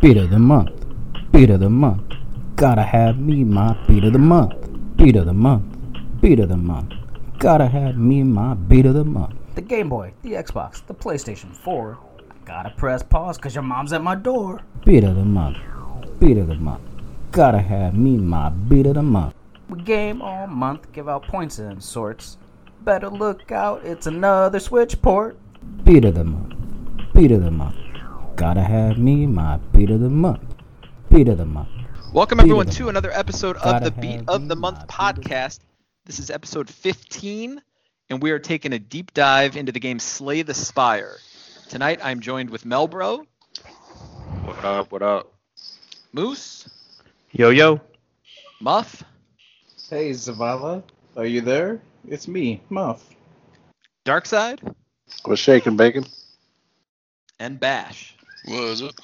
Beat of the month. Beat of the month. Gotta have me my beat of the month. Beat of the month. Beat of the month. Gotta have me my beat of the month. The Game Boy, the Xbox, the PlayStation 4. Gotta press pause cause your mom's at my door. Beat of the month. Beat of the month. Gotta have me my beat of the month. We game all month, give out points and sorts. Better look out, it's another switch port. Beat of the month. Beat of the month. Gotta have me my beat of the month. Beat of the month. Welcome Beat everyone to month. another episode of Gotta the Beat of the Month beat of the podcast. This is episode 15, and we are taking a deep dive into the game Slay the Spire. Tonight I'm joined with Melbro, What up? What up? Moose, Yo yo. Muff, Hey Zavala, are you there? It's me, Muff. Darkside, What's shaking, bacon? and Bash. Was it?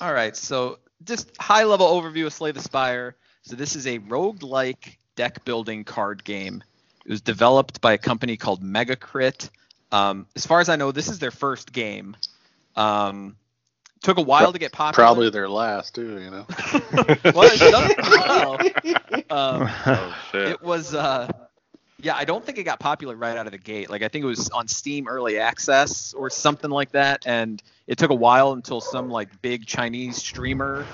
All right, so just high level overview of Slay the Spire. So this is a roguelike deck building card game. It was developed by a company called Megacrit. Um, as far as I know, this is their first game. Um, took a while to get popular. Probably their last too. You know. well, it's done well. Um, oh shit. it was uh yeah i don't think it got popular right out of the gate. Like i think it was on steam early access or something like that and it took a while until some like big chinese streamer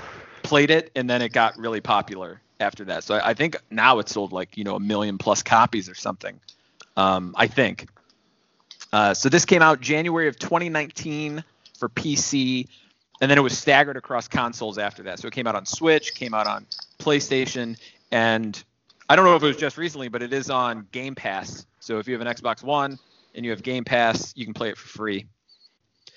played it and then it got really popular after that. So i, think now it's sold like you know a million plus copies or something um, i think. Uh, so this came out january of 2019 for pc and then it was staggered across consoles after that. So it came out on switch came out on playstation and I don't know if it was just recently, but it is on Game Pass. So if you have an Xbox One and you have Game Pass, you can play it for free.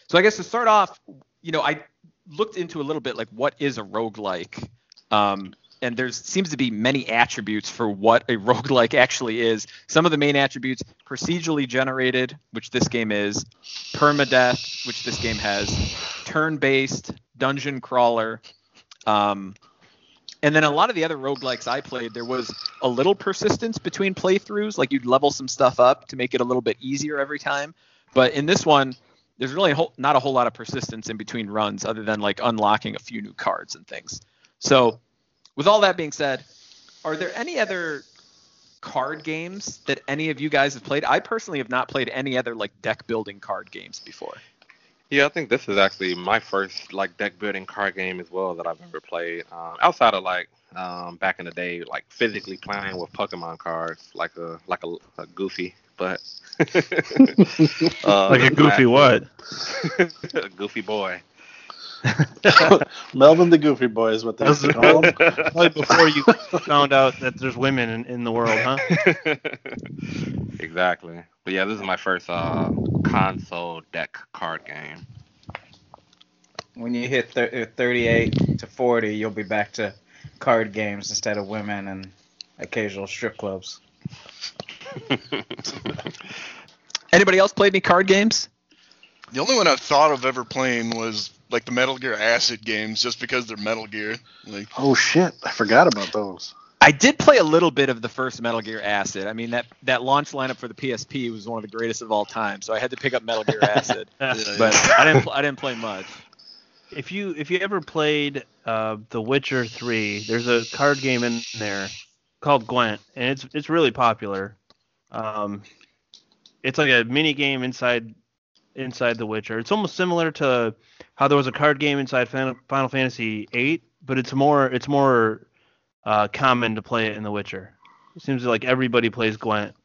So I guess to start off, you know, I looked into a little bit like what is a roguelike. Um, and there seems to be many attributes for what a roguelike actually is. Some of the main attributes procedurally generated, which this game is, permadeath, which this game has, turn-based, dungeon crawler, um, and then a lot of the other roguelikes I played, there was a little persistence between playthroughs. Like you'd level some stuff up to make it a little bit easier every time. But in this one, there's really a whole, not a whole lot of persistence in between runs other than like unlocking a few new cards and things. So, with all that being said, are there any other card games that any of you guys have played? I personally have not played any other like deck building card games before. Yeah, I think this is actually my first like deck building card game as well that I've ever played. Um, outside of like um, back in the day, like physically playing with Pokemon cards, like a like a, a goofy, but uh, like a goofy what? a goofy boy. Melvin the Goofy Boy is what they That's call him. Probably before you found out that there's women in, in the world, huh? exactly. But yeah, this is my first uh, console deck card game. When you hit thir- 38 to 40, you'll be back to card games instead of women and occasional strip clubs. Anybody else played any card games? The only one I thought of ever playing was like the Metal Gear Acid games, just because they're Metal Gear. Like, Oh shit! I forgot about those. I did play a little bit of the first Metal Gear Acid. I mean that that launch lineup for the PSP was one of the greatest of all time, so I had to pick up Metal Gear Acid. but I didn't pl- I didn't play much. If you if you ever played uh, The Witcher 3, there's a card game in there called Gwent, and it's it's really popular. Um, it's like a mini game inside inside The Witcher. It's almost similar to how there was a card game inside Final, Final Fantasy 8, but it's more it's more uh, common to play it in The Witcher. It seems like everybody plays Gwent.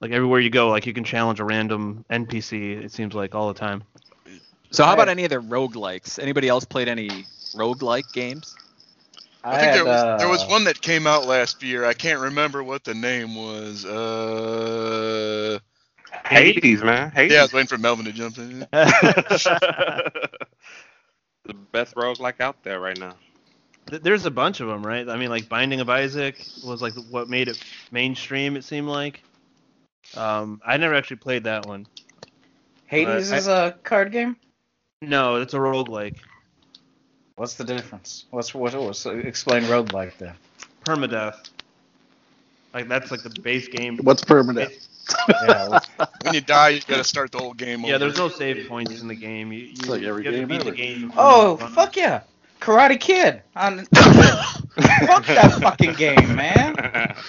Like everywhere you go, like you can challenge a random NPC. It seems like all the time. So how about any other roguelikes? Anybody else played any roguelike games? I, think there was uh, there was one that came out last year. I can't remember what the name was. Uh, Hades, man. Hades. yeah, I was waiting for Melvin to jump in. the best roguelike out there right now. There's a bunch of them, right? I mean, like Binding of Isaac was like what made it mainstream. It seemed like. Um, I never actually played that one. Hades is a card game? No, it's a roguelike. What's the difference? What's what was explain roguelike then? Permadeath. Like that's like the base game. What's permanent? Yeah, When you die, you gotta start the whole game over. Yeah, there's no save points in the game. You, you, like every you have to game beat the ever. game. oh fuck yeah, Karate Kid. On, fuck that fucking game, man.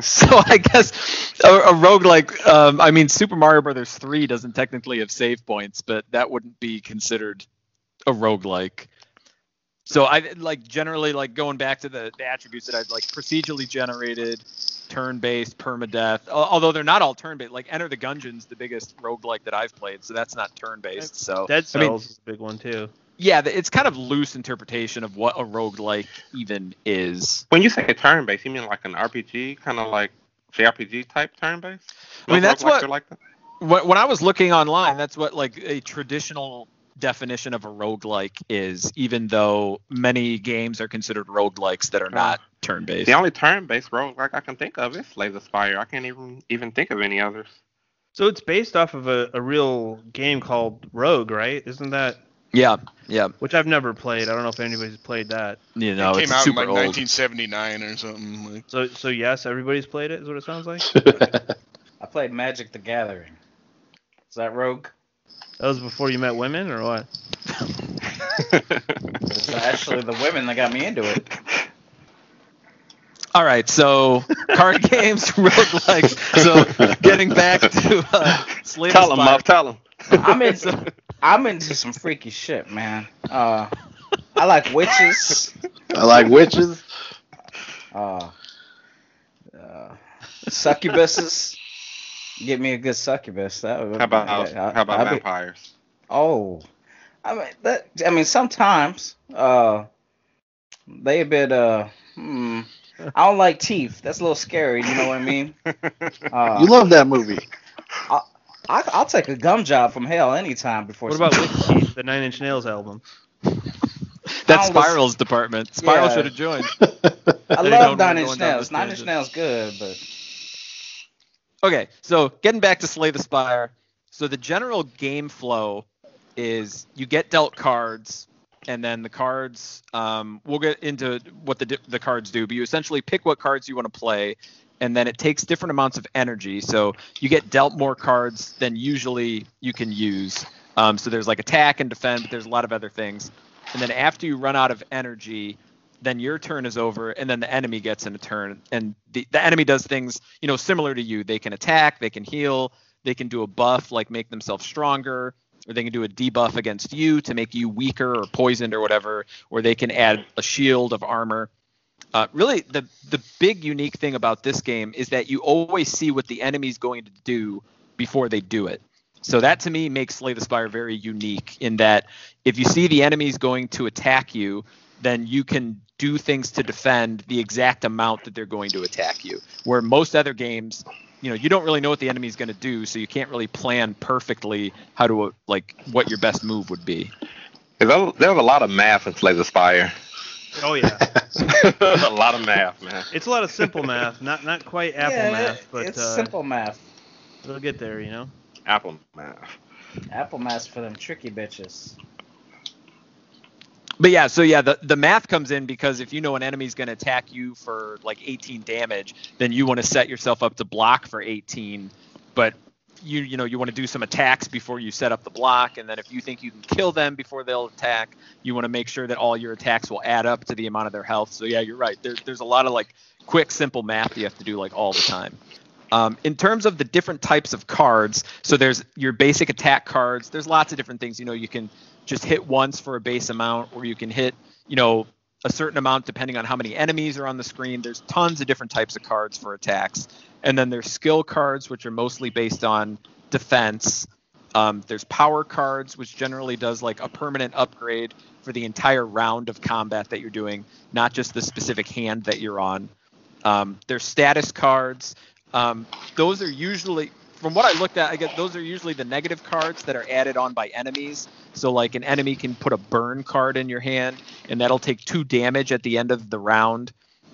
So I guess a, a roguelike, um, I mean, Super Mario Brothers 3 doesn't technically have save points, but that wouldn't be considered a roguelike. So I like generally like going back to the, the attributes that I've like procedurally generated, turn-based, permadeath. Although they're not all turn-based. Like Enter the Gungeon's the biggest roguelike that I've played, so that's not turn-based. So Dead I mean, Cells is a big one too. yeah, it's kind of loose interpretation of what a roguelike even is. When you say turn based, you mean like an RPG, kind of like JRPG type turn based? I mean, that's what- like that? when, when I was looking online, that's what like a traditional definition of a roguelike is, even though many games are considered roguelikes that are not uh, turn based. The only turn based roguelike I can think of is Slay the Spire. I can't even even think of any others. So it's based off of a, a real game called Rogue, right? Isn't that? Yeah, yeah. Which I've never played. I don't know if anybody's played that. You know, it came it's out in like old. 1979 or something. Like, So so yes, everybody's played it. Is what it sounds like. I played Magic the Gathering. Is that Rogue? That was before you met women, or what? It's actually the women that got me into it. All right, so card games, roguelikes. So getting back to uh, Slay tell him, Muff, tell him. I'm into I'm into some freaky shit, man. Uh, I like witches. I like witches. Uh, uh, succubuses. Get me a good succubus. That would. How about I- how about I'd be- vampires? Oh, I mean that. I mean sometimes. Uh, they a bit. Uh, hmm. I don't like teeth. That's a little scary. You know what I mean? Uh, You love that movie. I, I'll take a gum job from hell anytime before. What about some- Wicked Teeth, the Nine Inch Nails album? That's I don't Spiral's department. Spiral Yeah. should have joined. I They love Nine Inch Nails. Nine Inch. Nails good, but Okay, so getting back to Slay the Spire. So the general game flow is you get dealt cards, and then the cards. Um, we'll get into what the the cards do, but you essentially pick what cards you want to play, and then it takes different amounts of energy. So you get dealt more cards than usually you can use. Um, so there's like attack and defend, but there's a lot of other things. And then after you run out of energy, then your turn is over, and then the enemy gets in a turn. And the, the enemy does things, you know, similar to you. They can attack, they can heal, they can do a buff like make themselves stronger, or they can do a debuff against you to make you weaker or poisoned or whatever, or they can add a shield of armor. Uh, really, the the big unique thing about this game is that you always see what the enemy's going to do before they do it. So that to me makes Slay the Spire very unique in that if you see the enemy's going to attack you, then you can do things to defend the exact amount that they're going to attack you. Where most other games, you know, you don't really know what the enemy is going to do, so you can't really plan perfectly how to like what your best move would be. There's there's a lot of math in Slay the Spire. Oh yeah, a lot of math, man. it's a lot of simple math, not not quite apple yeah, math, but it's uh, simple math. It'll get there, you know. Apple math. Apple math for them tricky bitches. But yeah, so yeah, the, the math comes in because if you know an enemy's going to attack you for like 18 damage, then you want to set yourself up to block for 18. But you you know you want to do some attacks before you set up the block, and then if you think you can kill them before they'll attack, you want to make sure that all your attacks will add up to the amount of their health. So yeah, you're right. There's there's a lot of like quick simple math you have to do like all the time. Um, in terms of the different types of cards, so there's your basic attack cards. There's lots of different things. You know, you can just hit once for a base amount, or you can hit, you know, a certain amount depending on how many enemies are on the screen. There's tons of different types of cards for attacks. And then there's skill cards, which are mostly based on defense. Um, there's power cards, which generally does like a permanent upgrade for the entire round of combat that you're doing, not just the specific hand that you're on. Um, there's status cards. Um, those are usually, from what I looked at, I get those are usually the negative cards that are added on by enemies. So like an enemy can put a burn card in your hand, and that'll take two damage at the end of the round.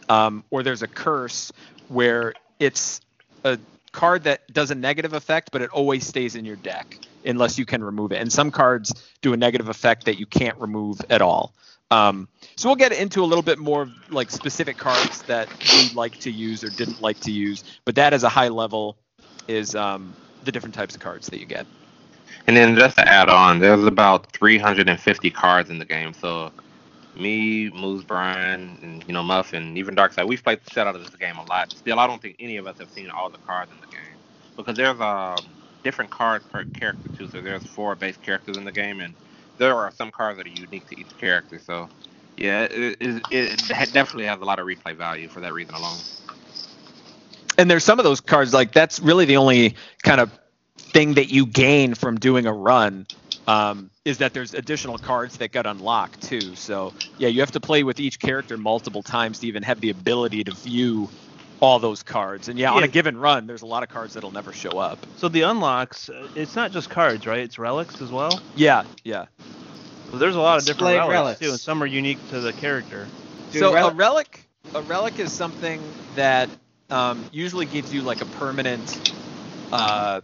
Um, or there's a curse where it's a card that does a negative effect, but it always stays in your deck unless you can remove it. And some cards do a negative effect that you can't remove at all. Um, so we'll get into a little bit more like specific cards that we like to use or didn't like to use, but that is a high level is um, the different types of cards that you get. And then just to add on, there's about 350 cards in the game. So me, Moose Brian, and you know Muff, and even Darkside, we've played the shit out of this game a lot. Still, I don't think any of us have seen all the cards in the game because there's um different cards per character too. So there's four base characters in the game, and there are some cards that are unique to each character. So yeah, it, it, it definitely has a lot of replay value for that reason alone. And there's some of those cards like that's really the only kind of thing that you gain from doing a run um, is that there's additional cards that got unlocked too. So yeah, you have to play with each character multiple times to even have the ability to view all those cards. And yeah, on a given run, there's a lot of cards that'll never show up. So the unlocks, uh, it's not just cards, right? It's relics as well. Yeah, yeah. So there's a lot of different relics, relics. too, and some are unique to the character. Dude, so relic- a relic, a relic is something that um, usually gives you like a permanent uh,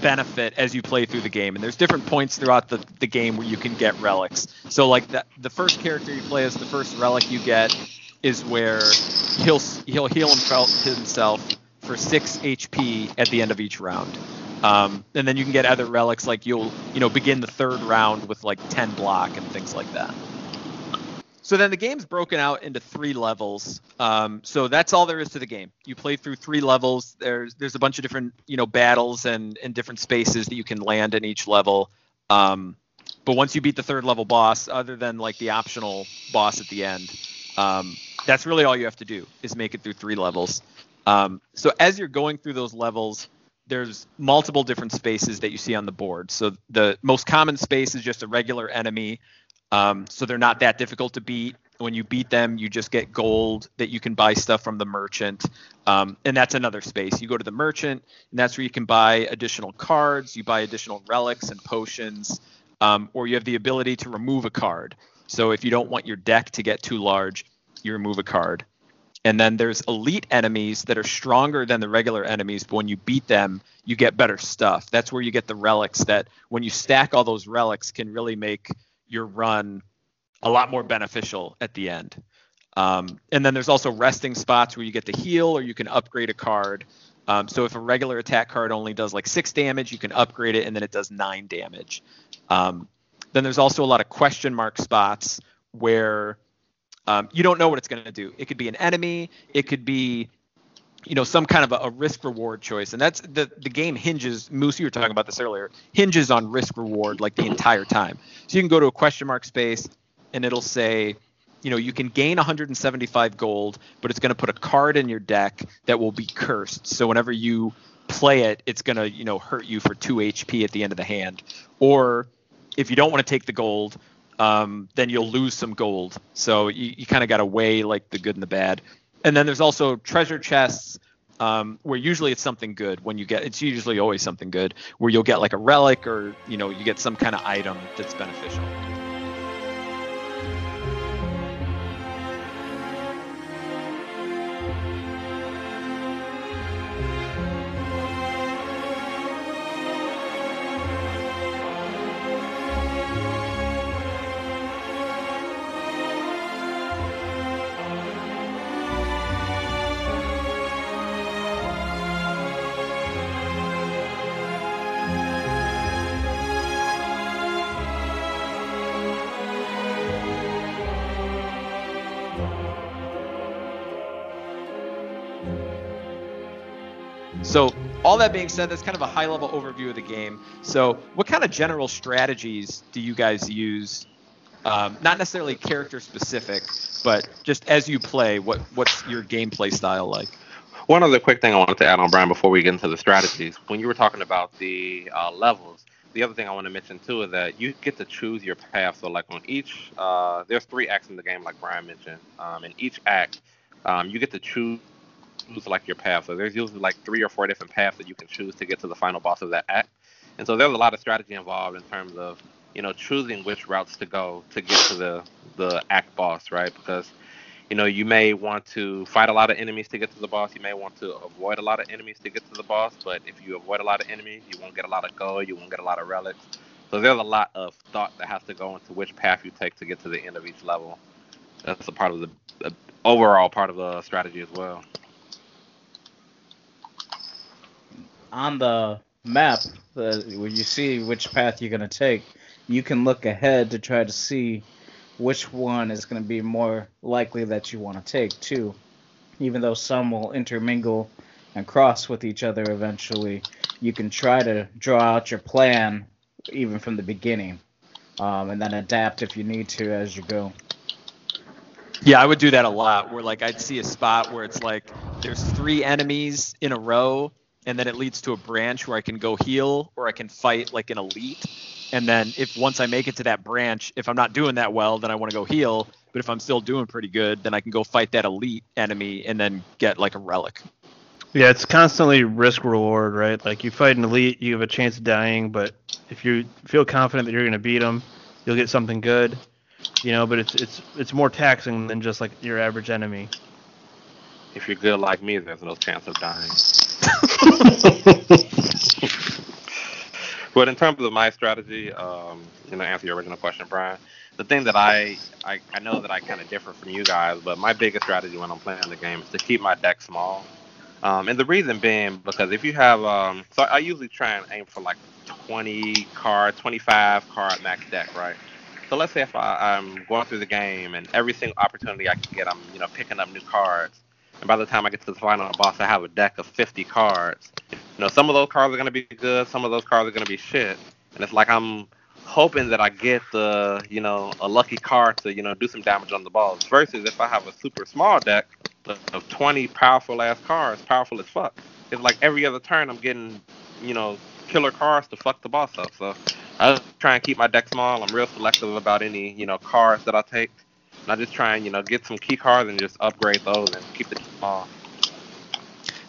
benefit as you play through the game. And there's different points throughout the, the game where you can get relics. So like the the first character you play as, the first relic you get is where he'll he'll heal himself for six HP at the end of each round. Um, and then you can get other relics like you'll you know begin the third round with like 10 block and things like that. So then the game's broken out into three levels. Um, so that's all there is to the game. You play through three levels. There's there's a bunch of different you know battles and and different spaces that you can land in each level. Um, but once you beat the third level boss, other than like the optional boss at the end, um, that's really all you have to do is make it through three levels. Um, so as you're going through those levels, there's multiple different spaces that you see on the board. So the most common space is just a regular enemy. Um, so they're not that difficult to beat. When you beat them, you just get gold that you can buy stuff from the merchant. Um, and that's another space. You go to the merchant, and that's where you can buy additional cards, you buy additional relics and potions, um, or you have the ability to remove a card. So if you don't want your deck to get too large, you remove a card. And then there's elite enemies that are stronger than the regular enemies, but when you beat them, you get better stuff. That's where you get the relics that when you stack all those relics can really make your run a lot more beneficial at the end. Um, and then there's also resting spots where you get to heal or you can upgrade a card. Um, so if a regular attack card only does like six damage, you can upgrade it and then it does nine damage. Um, then there's also a lot of question mark spots where um, you don't know what it's going to do. It could be an enemy. It could be, you know, some kind of a, a risk reward choice. And that's the the game hinges. Moose, you were talking about this earlier. Hinges on risk reward like the entire time. So you can go to a question mark space, and it'll say, you know, you can gain 175 gold, but it's going to put a card in your deck that will be cursed. So whenever you play it, it's going to, you know, hurt you for two HP at the end of the hand. Or if you don't want to take the gold, um, then you'll lose some gold. So you, you kind of got to weigh like the good and the bad. And then there's also treasure chests um, where usually it's something good when you get it's usually always something good where you'll get like a relic or you know you get some kind of item that's beneficial. All that being said, that's kind of a high level overview of the game. So what kind of general strategies do you guys use? Um, not necessarily character specific, but just as you play, what what's your gameplay style like? One other quick thing I wanted to add on, Brian, before we get into the strategies. When you were talking about the uh, levels, the other thing I want to mention too is that you get to choose your path. So, like on each, uh, there's three acts in the game, like Brian mentioned. Um, in each act, um, you get to choose like your path. So there's usually like three or four different paths that you can choose to get to the final boss of that act. And so there's a lot of strategy involved in terms of you know choosing which routes to go to get to the the act boss, right? Because you know, you may want to fight a lot of enemies to get to the boss. You may want to avoid a lot of enemies to get to the boss. But if you avoid a lot of enemies, you won't get a lot of gold. You won't get a lot of relics. So there's a lot of thought that has to go into which path you take to get to the end of each level. That's a part of the, the overall part of the strategy as well. On the map, the, when you see which path you're gonna take, you can look ahead to try to see which one is gonna be more likely that you want to take too. Even though some will intermingle and cross with each other eventually, you can try to draw out your plan even from the beginning, um, and then adapt if you need to as you go. Yeah, I would do that a lot. Where like I'd see a spot where it's like there's three enemies in a row, and then it leads to a branch where I can go heal or I can fight like an elite. And then if once I make it to that branch, if I'm not doing that well, then I want to go heal. But if I'm still doing pretty good, then I can go fight that elite enemy and then get like a relic. Yeah, it's constantly risk reward, right? Like you fight an elite, you have a chance of dying, but if you feel confident that you're going to beat them, you'll get something good. You know, but it's it's it's more taxing than just like your average enemy. If you're good like me, there's no chance of dying. but in terms of my strategy, um, you know, answer your original question, Brian. The thing that I I, I know that I kind of differ from you guys, but my biggest strategy when I'm playing the game is to keep my deck small. Um, and the reason being because if you have, um, so I usually try and aim for like 20 card, 25 card max deck, right? So let's say if I, I'm going through the game and every single opportunity I can get, I'm you know picking up new cards. And by the time I get to the final boss, I have a deck of 50 cards. You know, some of those cards are gonna be good, some of those cards are gonna be shit. And it's like I'm hoping that I get the you know a lucky card to you know do some damage on the balls. Versus if I have a super small deck of 20 powerful ass cards, powerful as fuck. It's like every other turn I'm getting you know killer cards to fuck the boss up. So I try and keep my deck small. I'm real selective about any, you know, cards that I take. And I just try and, you know, get some key cards and just upgrade those and keep it small.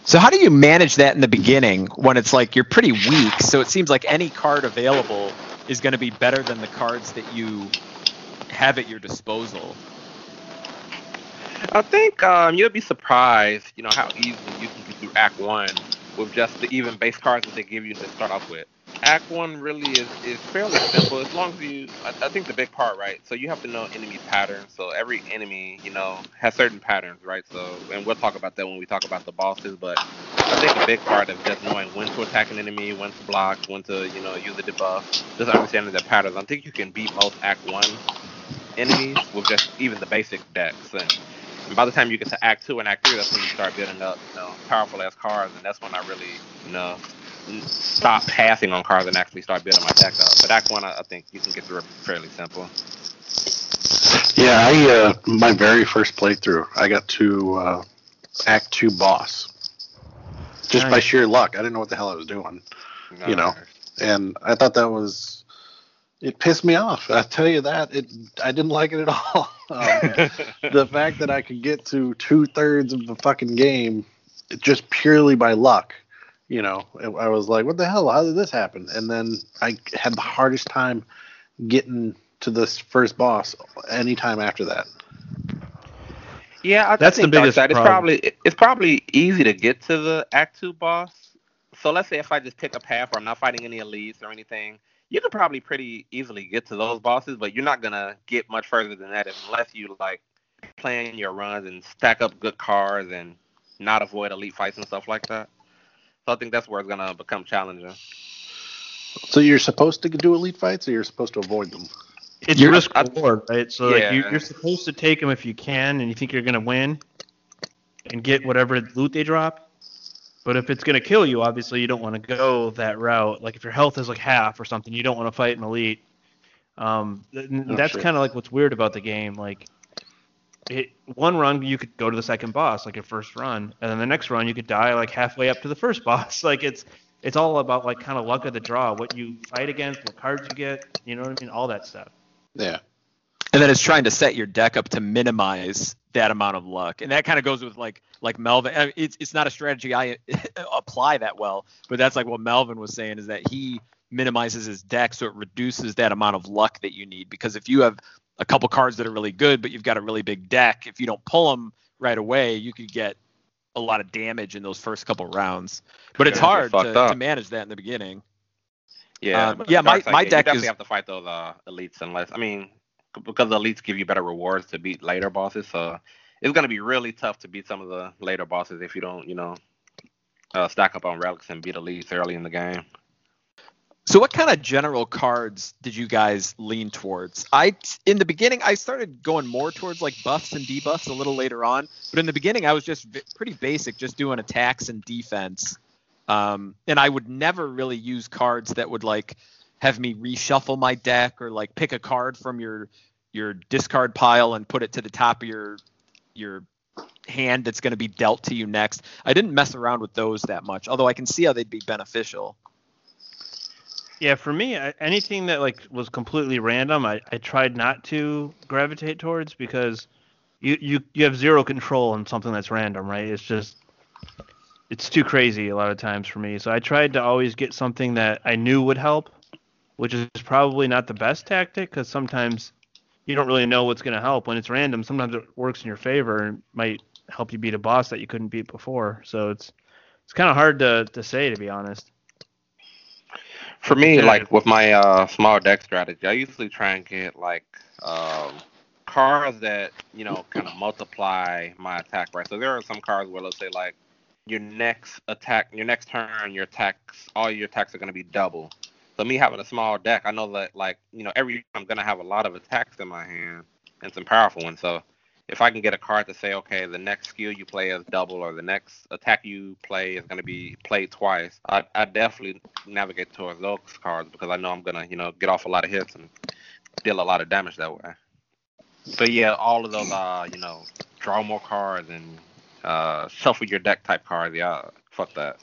So how do you manage that in the beginning when it's like you're pretty weak? So it seems like any card available is going to be better than the cards that you have at your disposal. I think um, you'll be surprised, you know, how easily you can get through Act One with just the even base cards that they give you to start off with. Act One really is, is fairly simple as long as you. I, I think the big part, right? So you have to know enemy patterns. So every enemy, you know, has certain patterns, right? So and we'll talk about that when we talk about the bosses. But I think a big part of just knowing when to attack an enemy, when to block, when to you know use a debuff, just understanding the patterns. I think you can beat most Act One enemies with just even the basic decks and and by the time you get to Act Two and Act Three, that's when you start building up, you know, powerful ass cards, and that's when I really, you know, stop passing on cards and actually start building my deck up. But Act One, I, I think you can get through it fairly simple. Yeah, I uh, my very first playthrough, I got to uh, Act Two boss, just by sheer luck. I didn't know what the hell I was doing, you know. And I thought that was it pissed me off. I tell you that it I didn't like it at all. Um, the fact that I could get to two thirds of the fucking game just purely by luck. You know, I was like, "What the hell? How did this happen?" And then I had the hardest time getting to this first boss anytime after that. Yeah, I That's the biggest Darkside, It's probably it's probably easy to get to the Act Two boss. So let's say if I just pick a path where I'm not fighting any elites or anything, you could probably pretty easily get to those bosses, but you're not gonna get much further than that unless you like plan your runs and stack up good cards and not avoid elite fights and stuff like that. So I think that's where it's gonna become challenging. So you're supposed to do elite fights, or you're supposed to avoid them? It's You're- risk I- reward, right? So like you, you're supposed to take them if you can, and you think you're gonna win, and get whatever loot they drop. But if it's gonna kill you, obviously you don't want to go that route. Like if your health is like half or something, you don't want to fight an elite. Um, th- Oh, that's kind of like what's weird about the game. Like, it, one run you could go to the second boss, like your first run, and then the next run you could die like halfway up to the first boss. Like it's it's all about like kind of luck of the draw, what you fight against, what cards you get, you know what I mean, all that stuff. Yeah. and then it's trying to set your deck up to minimize that amount of luck and that kind of goes with like like melvin I mean, it's, it's not a strategy i apply that well but that's like what melvin was saying is that he minimizes his deck so it reduces that amount of luck that you need because if you have a couple cards that are really good, but you've got a really big deck. If you don't pull them right away, you could get a lot of damage in those first couple rounds. But it's hard to, to manage that in the beginning. Yeah, Um, yeah, my- my game, deck you definitely is- have to fight those uh, elites unless I mean because the elites give you better rewards to beat later bosses. So it's gonna be really tough to beat some of the later bosses if you don't, you know, uh, stack up on relics and beat elites early in the game. So what kind of general cards did you guys lean towards? I in the beginning I started going more towards like buffs and debuffs a little later on, but in the beginning I was just pretty basic, just doing attacks and defense. Um, and I would never really use cards that would like have me reshuffle my deck or like pick a card from your your discard pile and put it to the top of your your hand that's going to be dealt to you next. I didn't mess around with those that much, although I can see how they'd be beneficial. Yeah, for me, I, anything that like was completely random, I, I tried not to gravitate towards because you, you you have zero control on something that's random, right? It's just it's too crazy a lot of times for me. So I tried to always get something that I knew would help, which is probably not the best tactic because sometimes you don't really know what's going to help when it's random. Sometimes it works in your favor and might help you beat a boss that you couldn't beat before. So it's it's kind of hard to to say to be honest. For me, like with my uh, small deck strategy, I usually try and get like um, cards that you know kind of multiply my attack. Right. So there are some cards where let's say like your next attack, your next turn, your attacks, all your attacks are going to be double. So me having a small deck, I know that like you know every I'm going to have a lot of attacks in my hand and some powerful ones. So if I can get a card to say, okay, the next skill you play is double, or the next attack you play is going to be played twice, I, I definitely navigate towards those cards because I know I'm going to, you know, get off a lot of hits and deal a lot of damage that way. So yeah, all of those, uh, you know, draw more cards and uh, shuffle your deck type cards. Yeah, fuck that.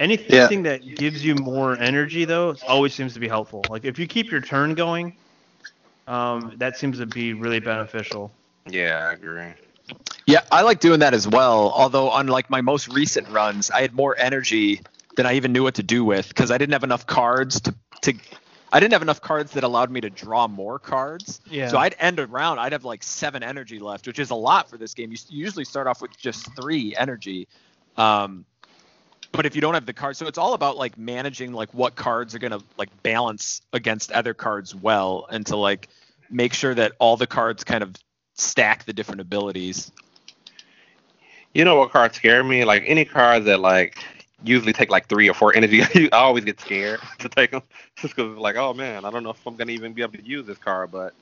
Anything that gives you more energy, though, always seems to be helpful. Like if you keep your turn going, um, that seems to be really beneficial. Yeah, I agree. Yeah, I like doing that as well. Although on like my most recent runs, I had more energy than I even knew what to do with because I didn't have enough cards to to. I didn't have enough cards that allowed me to draw more cards. Yeah. So I'd end a round, I'd have like seven energy left, which is a lot for this game. You you usually start off with just three energy. Um, but if you don't have the cards, so it's all about like managing like what cards are gonna like balance against other cards well, and to like make sure that all the cards kind of stack the different abilities. You know what cards scare me? Like any cards that like usually take like three or four energy, I always get scared to take them just because like, oh man, I don't know if I'm gonna even be able to use this card. But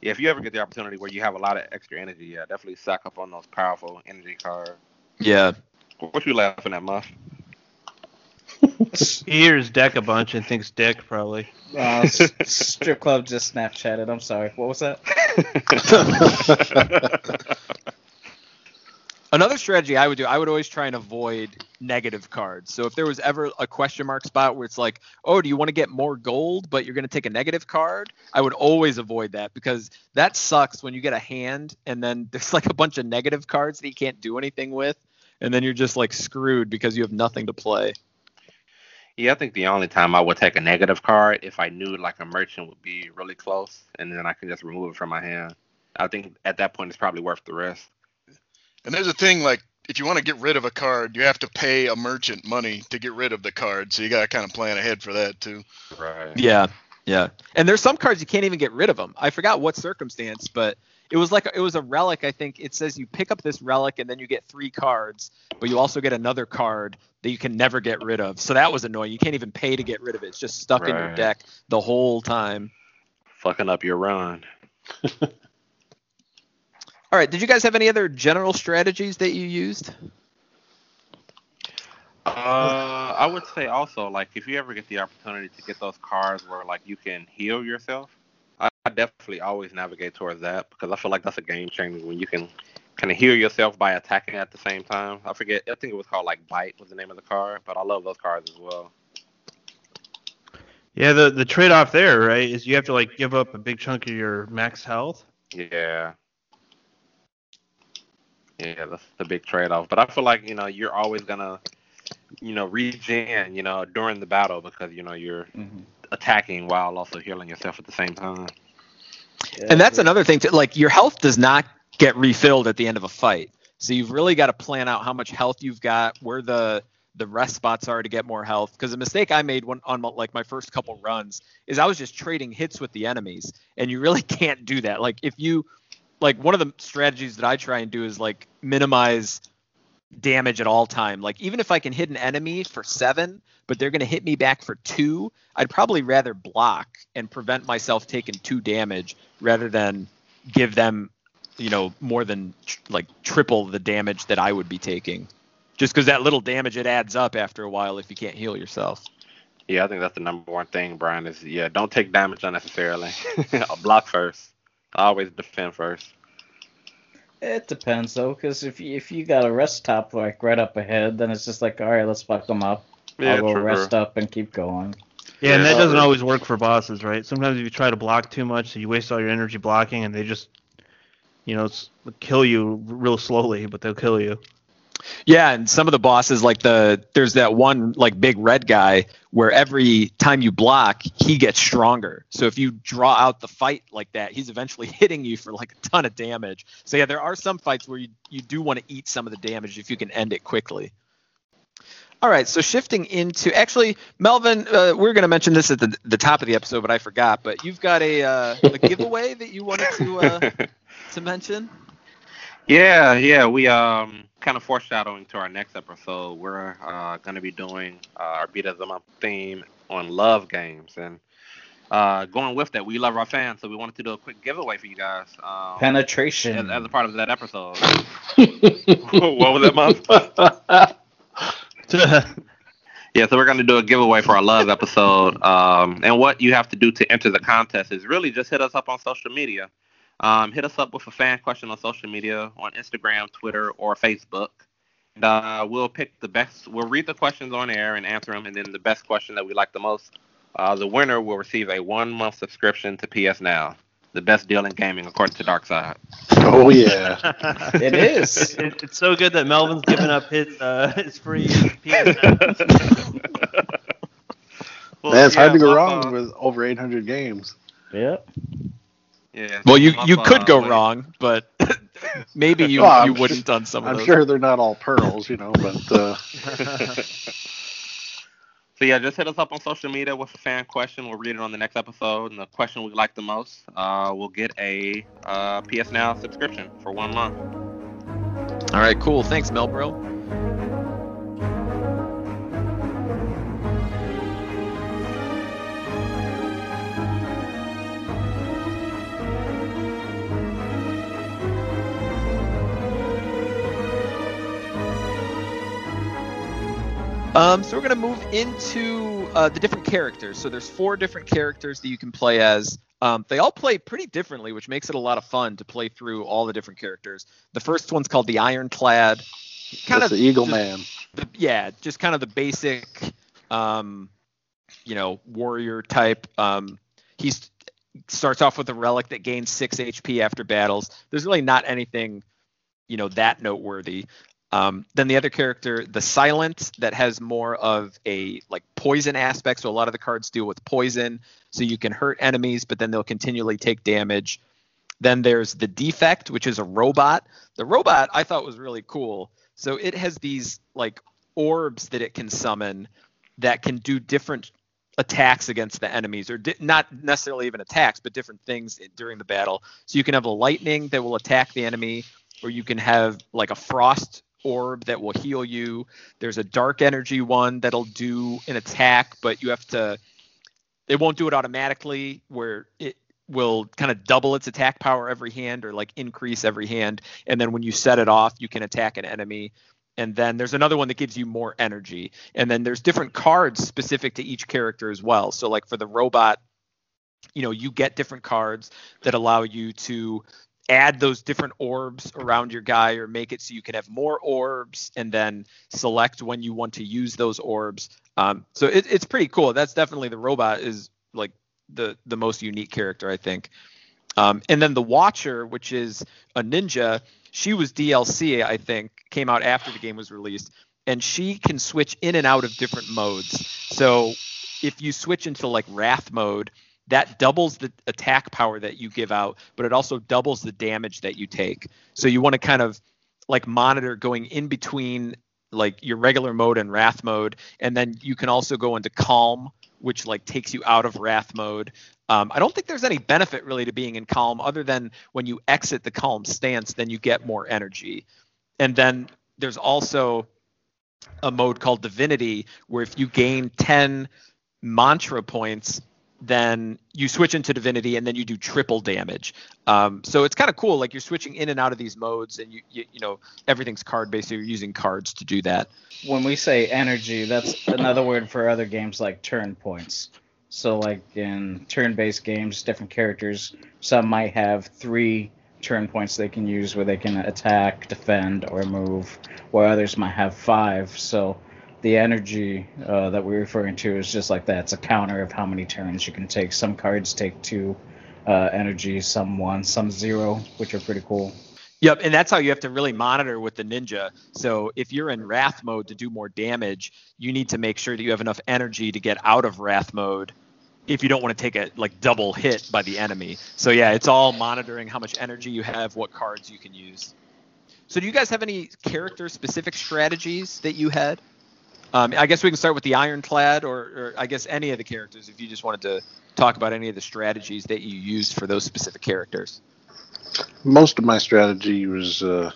yeah, if you ever get the opportunity where you have a lot of extra energy, yeah, definitely sack up on those powerful energy cards. Yeah. What you laughing at, Muff? He hears Deck a bunch and thinks Dick probably. Uh, strip club just Snapchatted. I'm sorry. What was that? Another strategy I would do, I would always try and avoid negative cards. So if there was ever a question mark spot where it's like, oh, do you want to get more gold, but you're going to take a negative card? I would always avoid that because that sucks when you get a hand and then there's like a bunch of negative cards that you can't do anything with. And then you're just like screwed because you have nothing to play. Yeah, I think the only time I would take a negative card if I knew like a merchant would be really close, and then I can just remove it from my hand. I think at that point it's probably worth the risk. And there's a thing like if you want to get rid of a card, you have to pay a merchant money to get rid of the card. So you got to kind of plan ahead for that too. Right. Yeah, yeah. And there's some cards you can't even get rid of them. I forgot what circumstance, but it was like it was a relic. I think it says you pick up this relic and then you get three cards, but you also get another card that you can never get rid of. So that was annoying. You can't even pay to get rid of it. It's just stuck in your deck the whole time. Fucking up your run. All right. Did you guys have any other general strategies that you used? Uh, I would say also like if you ever get the opportunity to get those cards where like you can heal yourself, definitely always navigate towards that because I feel like that's a game changer when you can kind of heal yourself by attacking at the same time. I forget, I think it was called like Bite was the name of the card, but I love those cards as well. Yeah, the the trade off there, right, is you have to like give up a big chunk of your max health. Yeah. Yeah, that's the big trade off. But I feel like, you know, you're always gonna, you know, regen, you know, during the battle because, you know, you're Mhm. attacking while also healing yourself at the same time. And that's another thing. To, like your health does not get refilled at the end of a fight, so you've really got to plan out how much health you've got, where the the rest spots are to get more health. Because the mistake I made when, on like my first couple runs is I was just trading hits with the enemies, and you really can't do that. Like if you like one of the strategies that I try and do is like minimize damage at all time. Like even if I can hit an enemy for seven, but they're going to hit me back for two, I'd probably rather block and prevent myself taking two damage rather than give them, you know, more than tr- like triple the damage that I would be taking. Just because that little damage it adds up after a while if you can't heal yourself. Yeah, I think that's the number one thing, Brian. Is yeah, don't take damage unnecessarily. block first. Always defend first. It depends though, because if you, if you got a rest stop like right up ahead, then it's just like, all right, let's fuck them up. Yeah, I'll go true, rest true. up and keep going. Yeah, and that doesn't always work for bosses, right? Sometimes if you try to block too much, so you waste all your energy blocking, and they just, you know, kill you real slowly, but they'll kill you. Yeah, and some of the bosses, like the there's that one like big red guy where every time you block, he gets stronger. So if you draw out the fight like that, he's eventually hitting you for like a ton of damage. So yeah, there are some fights where you you do want to eat some of the damage if you can end it quickly. All right, so shifting into actually, Melvin, uh, we are going to mention this at the, the top of the episode, but I forgot. But you've got a, uh, a giveaway that you wanted to uh, to mention. Yeah, yeah, we um kind of foreshadowing to our next episode. We're uh gonna be doing uh, our beat of the month theme on love games, and uh going with that, we love our fans, so we wanted to do a quick giveaway for you guys. Um, Penetration. as, as a part of that episode. what was that month? Yeah, so we're going to do a giveaway for our love episode. Um, and what you have to do to enter the contest is really just hit us up on social media. Um, hit us up with a fan question on social media on Instagram, Twitter, or Facebook. And uh, we'll pick the best. We'll read the questions on air and answer them, and then the best question that we like the most, uh, the winner will receive a one-month subscription to PS Now, the best deal in gaming according to Darkside. Oh yeah. It is. It, it's so good that Melvin's giving up his uh, his free PS now. Well, Man, it's hard to go well, wrong uh, with over 800 games. Yep. Yeah. Well, you you could go when- wrong, but maybe you Well, you wouldn't on some of I'm those. sure they're not all pearls, you know, but uh, So yeah, just hit us up on social media with a fan question. We'll read it on the next episode, and the question we like the most, uh, we'll get a uh, PS Now subscription for one month. All right, cool. Thanks, Melbro. Um, so we're gonna move into uh, the different characters. So there's four different characters that you can play as. Um, they all play pretty differently, which makes it a lot of fun to play through all the different characters. The first one's called the Ironclad. Kind that's of the Eagle just Man. the, yeah, just kind of the basic, um, you know, warrior type. Um, he starts off with a relic that gains six HP after battles. There's really not anything, you know, that noteworthy. Um, then the other character, the Silent, that has more of a like poison aspect. So a lot of the cards deal with poison, so you can hurt enemies, but then they'll continually take damage. Then there's the Defect, which is a robot. The robot I thought was really cool. So it has these like orbs that it can summon that can do different attacks against the enemies, or di- not necessarily even attacks, but different things during the battle. So you can have a lightning that will attack the enemy, or you can have like a frost orb that will heal you. There's a dark energy one that'll do an attack, but you have to. It won't do it automatically, where it will kind of double its attack power every hand, or like increase every hand. And then when you set it off, you can attack an enemy. And then there's another one that gives you more energy. And then there's different cards specific to each character as well. So like for the robot, you know, you get different cards that allow you to add those different orbs around your guy or make it so you can have more orbs and then select when you want to use those orbs. Um, so it, it's pretty cool. That's definitely the robot is like the the most unique character I think. Um, and then the Watcher, which is a ninja, she was DLC I think, came out after the game was released, and she can switch in and out of different modes. So if you switch into like Wrath mode, that doubles the attack power that you give out, but it also doubles the damage that you take. So you want to kind of like monitor going in between like your regular mode and wrath mode, and then you can also go into calm, which like takes you out of wrath mode. Um, I don't think there's any benefit really to being in calm other than when you exit the calm stance, then you get more energy. And then there's also a mode called divinity where if you gain 10 mantra points then you switch into divinity and then you do triple damage um, so it's kind of cool like you're switching in and out of these modes and you you, you know everything's card based so you're using cards to do that When we say energy, that's another word for other games like turn points. So, like in turn based games, different characters, some might have three turn points they can use where they can attack, defend, or move, where others might have five. So, the energy uh, that we're referring to is just like that. It's a counter of how many turns you can take. Some cards take two uh, energy, some one, some zero, which are pretty cool. Yep, and that's how you have to really monitor with the ninja. So if you're in wrath mode to do more damage, you need to make sure that you have enough energy to get out of wrath mode if you don't want to take a like double hit by the enemy. So yeah, it's all monitoring how much energy you have, what cards you can use. So do you guys have any character specific strategies that you had? Um, I guess we can start with the Ironclad, or, or I guess any of the characters, if you just wanted to talk about any of the strategies that you used for those specific characters. most of my strategy was uh,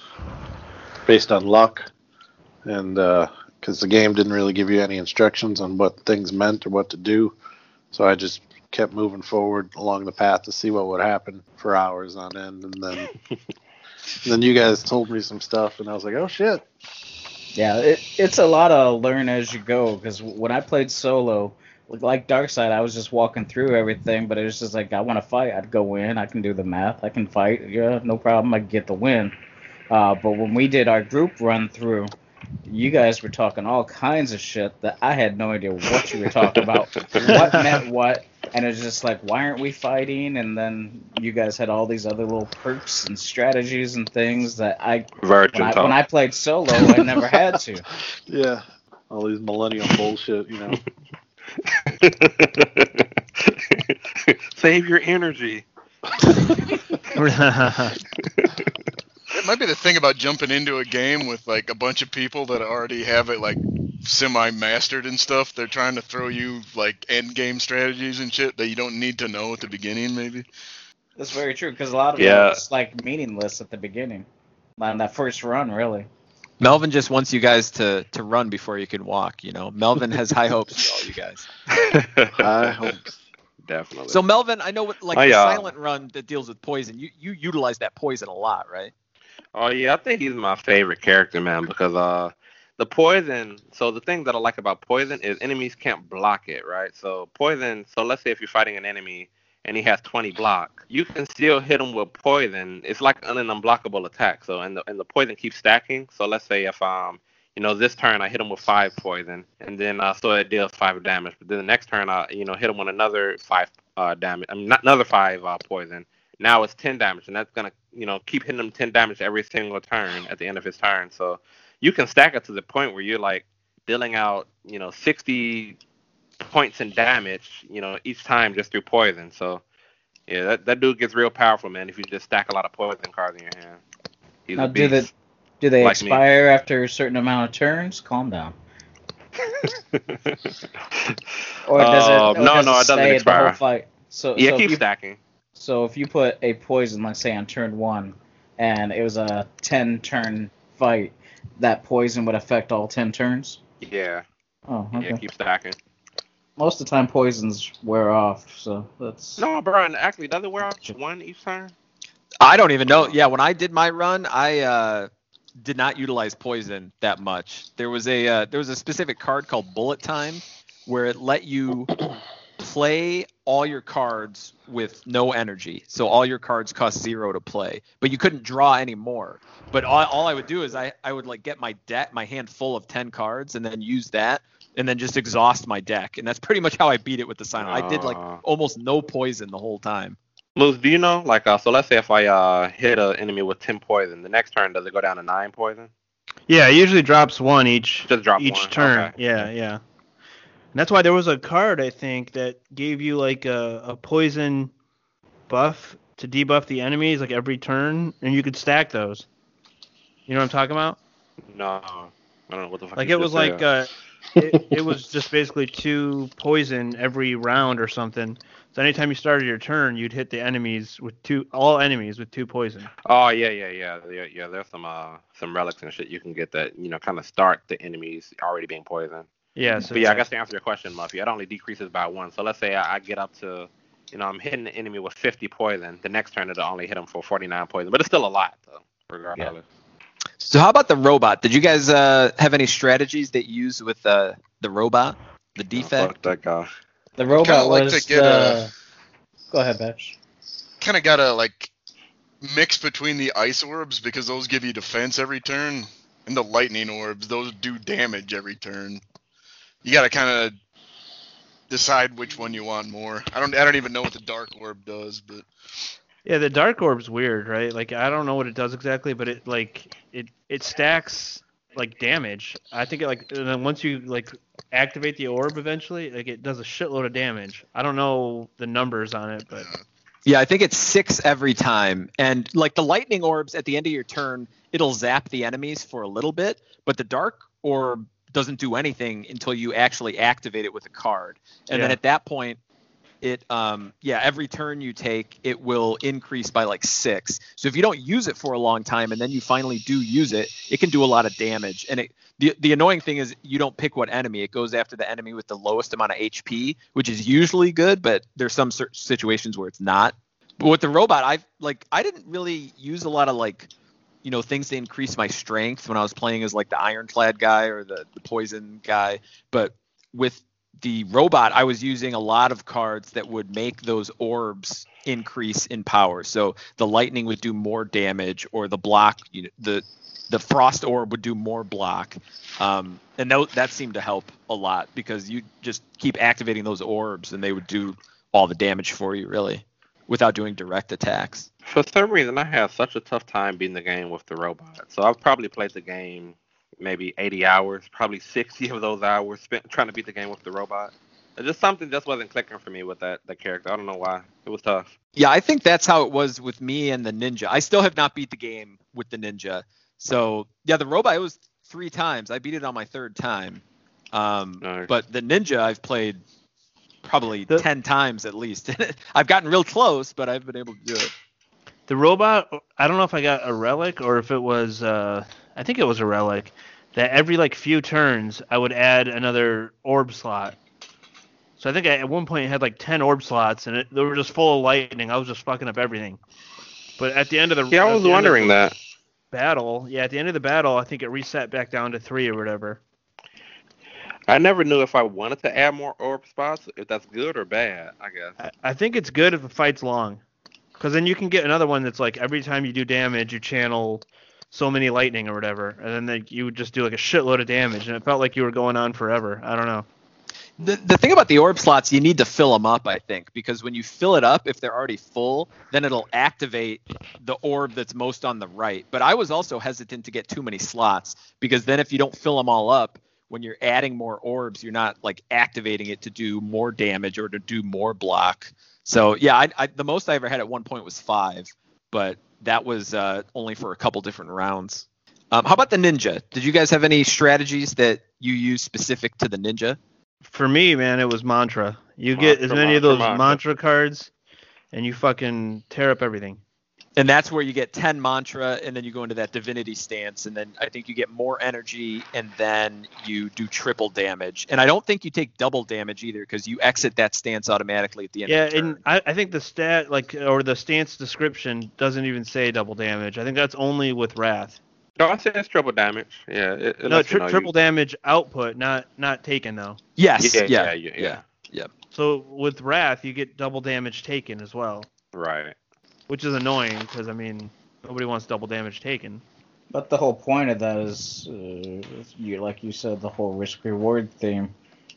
based on luck, and because the game didn't really give you any instructions on what things meant or what to do, so I just kept moving forward along the path to see what would happen for hours on end, and then then you guys told me some stuff, and I was like, oh shit. Yeah, it, it's a lot of learn as you go. Because when I played solo, like Darkside, I was just walking through everything, but it was just like I want to fight. I'd go in. I can do the math. I can fight. Yeah, no problem. I get the win. Uh, but when we did our group run through, you guys were talking all kinds of shit that I had no idea what you were talking about, what meant what, and it was just like, why aren't we fighting? And then you guys had all these other little perks and strategies and things that I when I, when I played solo, I never had to. Yeah, all these millennial bullshit, you know. Save your energy. It might be the thing about jumping into a game with like a bunch of people that already have it like semi mastered and stuff. They're trying to throw you like end game strategies and shit that you don't need to know at the beginning, maybe. That's very true because a lot of Yeah. it was like meaningless at the beginning, on that first run, really. Melvin just wants you guys to to run before you can walk. You know, Melvin has high hopes for all you guys. I hope. Definitely. So Melvin, I know what like I, the uh, silent run that deals with poison. You you utilize that poison a lot, right? Oh yeah, I think he's my favorite character, man, because uh the poison so the thing that I like about poison is enemies can't block it, right? So poison so let's say if you're fighting an enemy and he has 20 block, you can still hit him with poison. It's like an unblockable attack. So and the and the poison keeps stacking. So let's say if um you know this turn I hit him with five poison and then uh so it deals five damage. But then the next turn I you know hit him with another five uh damage. I mean not another five uh poison. Now it's 10 damage, and that's gonna, you know, keep hitting him 10 damage every single turn at the end of his turn. So you can stack it to the point where you're like dealing out, you know, 60 points in damage, you know, each time just through poison. So yeah, that, that dude gets real powerful, man. If you just stack a lot of poison cards in your hand, he's Now, do the do they Like me. expire after a certain amount of turns? Calm down. Or does it? Uh, or no, does no, it doesn't expire. fight? So, yeah, so, keep stacking. So if you put a poison, let's say on turn one, and it was a ten turn fight, that poison would affect all ten turns. Yeah, Oh, okay. yeah, keep stacking. Most of the time, poisons wear off, so that's. No, bro, and actually, does it wear off one each turn? I don't even know. Yeah, when I did my run, I uh, did not utilize poison that much. There was a uh, there was a specific card called Bullet Time, where it let you play all your cards with no energy. So all your cards cost zero to play, but you couldn't draw any more. But all, all I would do is I, I would like get my deck my hand full of ten cards and then use that and then just exhaust my deck. And that's pretty much how I beat it with the silent. I did like Ah. almost no poison the whole time. Moose, do you know, like, uh, so let's say if I uh hit an enemy with 10 poison, the next turn, does it go down to 9 poison? Yeah, it usually drops one each Just drop each one, turn. okay. Yeah, yeah. And that's why there was a card I think that gave you like a, a poison buff to debuff the enemies like every turn, and you could stack those. You know what I'm talking about? No, I don't know what the fuck. Like it was like uh, it, it was just basically two poison every round or something. So anytime you started your turn, you'd hit the enemies with two, all enemies with two poison. Oh yeah, yeah, yeah, yeah, yeah. There's some uh some relics and shit you can get that you know kind of start the enemies already being poisoned. Yeah. So But yeah, I guess to answer your question, Muffy, it only decreases by one. So let's say I, I get up to, you know, I'm hitting the enemy with 50 poison. The next turn it'll only hit them for 49 poison, but it's still a lot though, regardless. Yeah. So how about the robot? Did you guys uh, have any strategies that you use with uh, the robot, the defect? Fuck that guy. The robot like was to get the. Go ahead, Bash. Kind of gotta like mix between the ice orbs because those give you defense every turn, and the lightning orbs those do damage every turn. You gotta kind of decide which one you want more. I don't I don't even know what the dark orb does, but Yeah, the dark orb's weird, right? Like I don't know what it does exactly, but it like it it stacks like damage. I think it like and then once you like activate the orb eventually, like it does a shitload of damage. I don't know the numbers on it, but Yeah, I think it's six every time. And like the lightning orbs at the end of your turn, it'll zap the enemies for a little bit, but the dark orb doesn't do anything until you actually activate it with a card. And then at that point, it um yeah, every turn you take, it will increase by like six. So if you don't use it for a long time and then you finally do use it, it can do a lot of damage. And it the, the annoying thing is you don't pick what enemy. It goes after the enemy with the lowest amount of HP, which is usually good, but there's some situations where it's not. But with the robot, i've like I didn't really use a lot of like you know things to increase my strength when I was playing as like the ironclad guy or the, the poison guy. But with the robot, I was using a lot of cards that would make those orbs increase in power. So the lightning would do more damage, or the block, you know, the the frost orb would do more block, um, and that, that seemed to help a lot because you just keep activating those orbs, and they would do all the damage for you, really, without doing direct attacks. For some reason, I had such a tough time beating the game with the robot. So I've probably played the game maybe 80 hours, probably 60 of those hours spent trying to beat the game with the robot. It just something just wasn't clicking for me with that that character. I don't know why. It was tough. Yeah, I think that's how it was with me and the ninja. I still have not beat the game with the ninja. So yeah, the robot it was three times. I beat it on my third time. Um, Nice. But the ninja I've played probably The- ten times at least. I've gotten real close, but I've been able to do it. The robot I don't know if I got a relic or if it was uh I think it was a relic that every like few turns I would add another orb slot. So I think I, at one point it had like 10 orb slots and it, they were just full of lightning. I was just fucking up everything. But at the end of the Yeah, I was the end of wondering that. battle, yeah, at the end of the battle, I think it reset back down to 3 or whatever. I never knew if I wanted to add more orb spots, if that's good or bad. I guess. I, I think it's good if the fight's long. Cuz then you can get another one that's like every time you do damage, you channel so many lightning or whatever, and then like, you would just do like a shitload of damage, and it felt like you were going on forever. I don't know. The, the thing about the orb slots, you need to fill them up, I think, because when you fill it up, if they're already full, then it'll activate the orb that's most on the right. But I was also hesitant to get too many slots because then if you don't fill them all up, when you're adding more orbs, you're not like activating it to do more damage or to do more block. So yeah, I, I, the most I ever had at one point was five, but that was uh, only for a couple different rounds. Um, how about the ninja? Did you guys have any strategies that you use specific to the ninja? For me, man, it was mantra. You get as Mantra, many of those mantra. mantra cards, and you fucking tear up everything. And that's where you get 10 mantra and then you go into that divinity stance and then i think you get more energy and then you do triple damage and i don't think you take double damage either because you exit that stance automatically at the end Yeah, of the turn. and I, I think the stat like or the stance description doesn't even say double damage. I think that's only with wrath. No, I said it's triple damage. Yeah. It, it no, lets you know triple you, damage output, not not taken though. yes Yeah, yeah yeah, yeah, yeah, yeah. So with wrath, you get double damage taken as well, Right. Which is annoying because I mean nobody wants double damage taken. But the whole point of that is, uh, you like you said, the whole risk reward theme.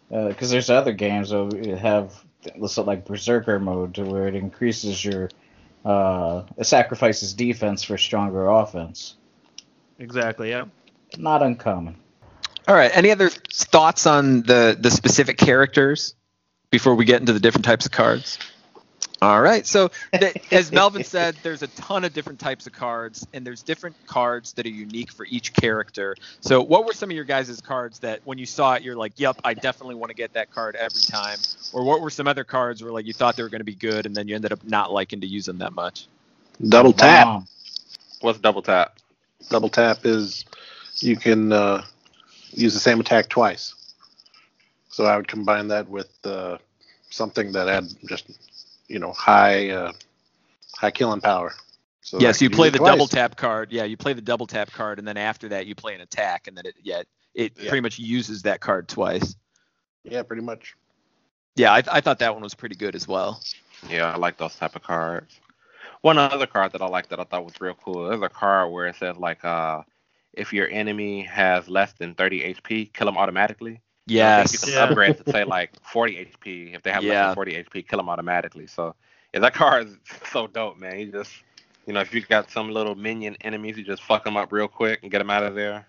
Because there's other games that have, let's say like Berserker mode, to where it increases your, uh, it sacrifices defense for stronger offense. Exactly. Yeah. Not uncommon. All right. Any other thoughts on the the specific characters before we get into the different types of cards? All right. So, th- as Melvin said, there's a ton of different types of cards, and there's different cards that are unique for each character. So, what were some of your guys' cards that when you saw it, you're like, "Yep, I definitely want to get that card every time," or what were some other cards where like you thought they were going to be good, and then you ended up not liking to use them that much? Double tap. Bomb. What's double tap? Double tap is you can uh, use the same attack twice. So I would combine that with uh, something that had just you know high uh, high killing power. So I yeah. So you play the twice. double tap card. Yeah, you play the double tap card, and then after that you play an attack, and then it yeah it Yeah. pretty much uses that card twice. Yeah, pretty much. Yeah, I, I thought that one was pretty good as well. Yeah, I like those type of cards. One other card that I like that I thought was real cool. There's a card where it says like uh if your enemy has less than 30 HP, kill them automatically. So I think Yes. You can Yeah. upgrade to say like 40 HP. If they have less Yeah. than 40 HP, kill them automatically. So yeah, that car is so dope, man. You just you know if you got some little minion enemies, you just fuck them up real quick and get them out of there.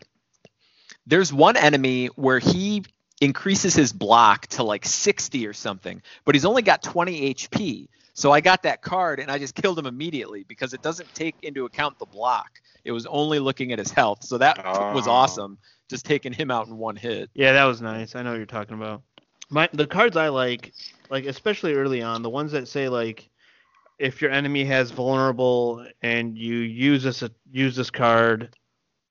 There's one enemy where he increases his block to like 60 or something, but he's only got 20 HP. So I got that card and I just killed him immediately because it doesn't take into account the block. It was only looking at his health. So that was Oh. awesome. Just taking him out in one hit. Yeah, that was nice. I know what you're talking about. My the cards I like, like especially early on, the ones that say like if your enemy has vulnerable and you use this use this card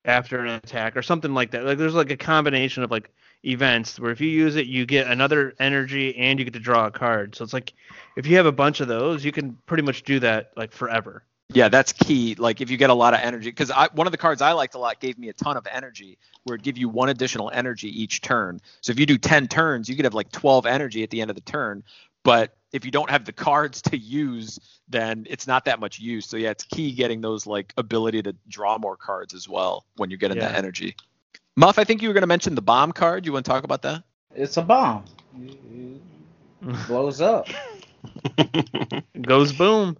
after an attack or something like that. Like there's like a combination of like events where if you use it you get another energy and you get to draw a card. So it's like if you have a bunch of those, you can pretty much do that like forever. Yeah, that's key. Like if you get a lot of energy, because I one of the cards I liked a lot gave me a ton of energy, where it give you one additional energy each turn. So if you do ten turns, you could have like twelve energy at the end of the turn. But if you don't have the cards to use, then it's not that much use. So yeah, it's key getting those like ability to draw more cards as well when you're getting that energy. Muff, I think you were going to mention the bomb card. You want to talk about that? It's a bomb. It blows up. Goes boom.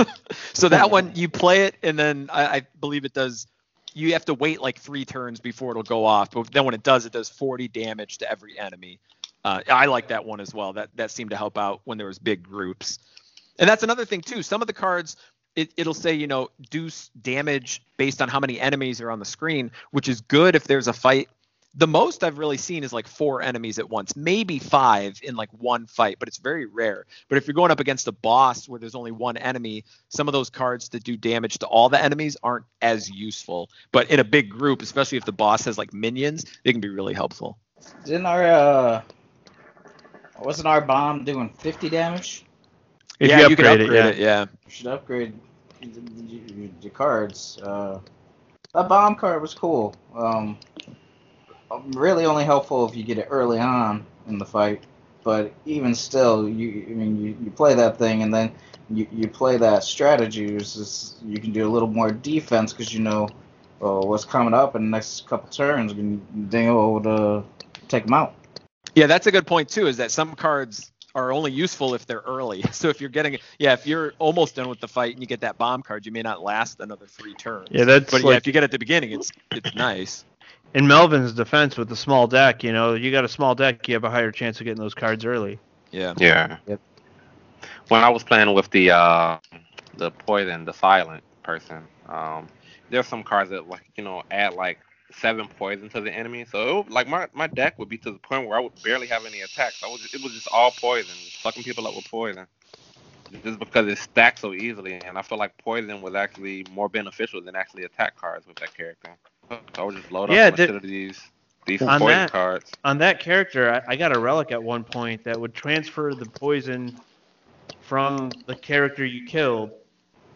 so that one you play it and then I, I believe it does you have to wait like three turns before it'll go off but then when it does it does 40 damage to every enemy uh, i like that one as well that that seemed to help out when there was big groups and that's another thing too some of the cards it, it'll say you know do damage based on how many enemies are on the screen which is good if there's a fight the most I've really seen is like four enemies at once, maybe five in like one fight, but it's very rare. But if you're going up against a boss where there's only one enemy, some of those cards that do damage to all the enemies aren't as useful. But in a big group, especially if the boss has like minions, they can be really helpful. Didn't our uh wasn't our bomb doing 50 damage? If yeah, you you can upgrade, upgrade it, it. Yeah. You should upgrade your, your cards. Uh, that bomb card was cool. Um, really only helpful if you get it early on in the fight. But even still, you I mean you, you play that thing and then you, you play that strategy. It's just, you can do a little more defense because you know uh, what's coming up in the next couple turns. You can then able to take them out. Yeah, that's a good point too. Is that some cards are only useful if they're early. So if you're getting, yeah, if you're almost done with the fight and you get that bomb card, you may not last another three turns. Yeah, that's But yeah, if you get it at the beginning, it's it's nice. in Melvin's defense with the small deck. You know, you got a small deck, you have a higher chance of getting those cards early. Yeah. Yeah. Yep. When I was playing with the uh the poison, the silent person, um, there's some cards that like you know add like seven poison to the enemy. So it would- like my my deck would be to the point where I would barely have any attacks. I was it was just all poison, just fucking people up with poison. Just because it stacks so easily, and I feel like poison was actually more beneficial than actually attack cards with that character. So I would just load up Yeah, yeah, the- shit of these these On poison that- cards. On that character, I, I got a relic at one point that would transfer the poison from the character you killed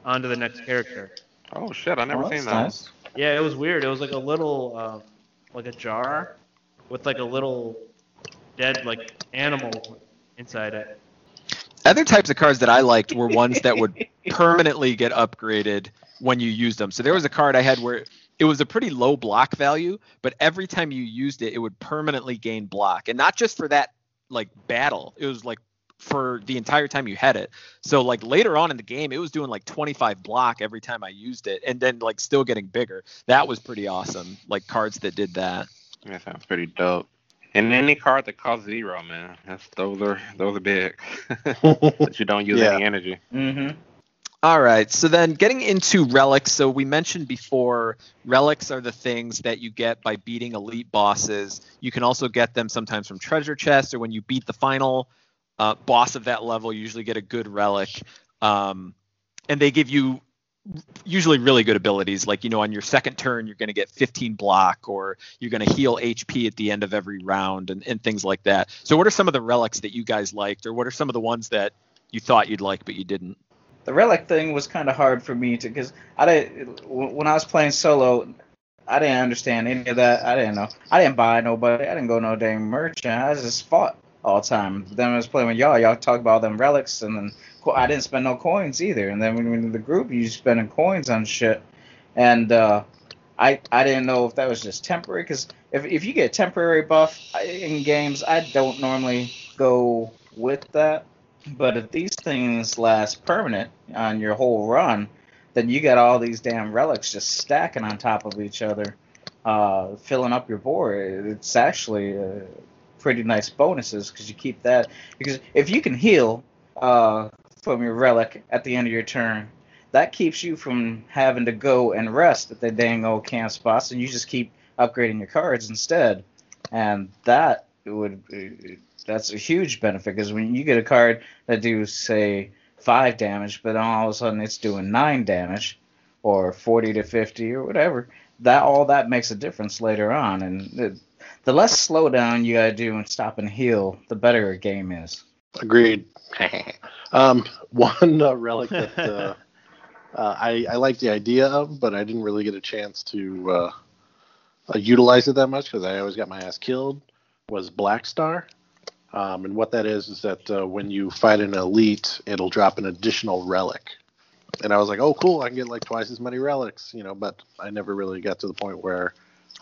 onto the next character. Oh shit, I never Oh, seen that. nice. Yeah, it was weird. It was like a little, uh, like a jar with like a little dead like animal inside it. Other types of cards that I liked were ones that would permanently get upgraded when you used them. So there was a card I had where it was a pretty low block value, but every time you used it, it would permanently gain block, and not just for that like battle. It was like for the entire time you had it. So like later on in the game, it was doing like 25 block every time I used it, and then like still getting bigger. That was pretty awesome. Like cards that did that. That sounds pretty dope. And any card that costs zero, man, that's those are those are big. that you don't use Yeah. any energy. Mm-hmm. All right. So then getting into relics. So we mentioned before, relics are the things that you get by beating elite bosses. You can also get them sometimes from treasure chests or when you beat the final uh, boss of that level, you usually get a good relic. Um, and they give you usually really good abilities. Like, you know, on your second turn, you're going to get 15 block or you're going to heal HP at the end of every round and, and things like that. So what are some of the relics that you guys liked or what are some of the ones that you thought you'd like but you didn't? The relic thing was kind of hard for me to, because I didn't. When I was playing solo, I didn't understand any of that. I didn't know. I didn't buy nobody. I didn't go no dang merchant. I just fought all the time. Then I was playing with y'all. Y'all talk about them relics, and then I didn't spend no coins either. And then when in the group, you spending coins on shit, and uh, I I didn't know if that was just temporary. Because if if you get temporary buff in games, I don't normally go with that. But if these things last permanent on your whole run, then you got all these damn relics just stacking on top of each other, uh, filling up your board. It's actually uh, pretty nice bonuses because you keep that. Because if you can heal uh, from your relic at the end of your turn, that keeps you from having to go and rest at the dang old camp spots, and you just keep upgrading your cards instead. And that would that's a huge benefit because when you get a card that do say five damage, but all of a sudden it's doing nine damage, or forty to fifty or whatever, that all that makes a difference later on. And the, the less slowdown you gotta do and stop and heal, the better a game is. Agreed. um, one uh, relic that uh, uh, I, I like the idea of, but I didn't really get a chance to uh, uh, utilize it that much because I always got my ass killed. Was Black Star, um, and what that is is that uh, when you fight an elite, it'll drop an additional relic. And I was like, oh, cool, I can get like twice as many relics, you know. But I never really got to the point where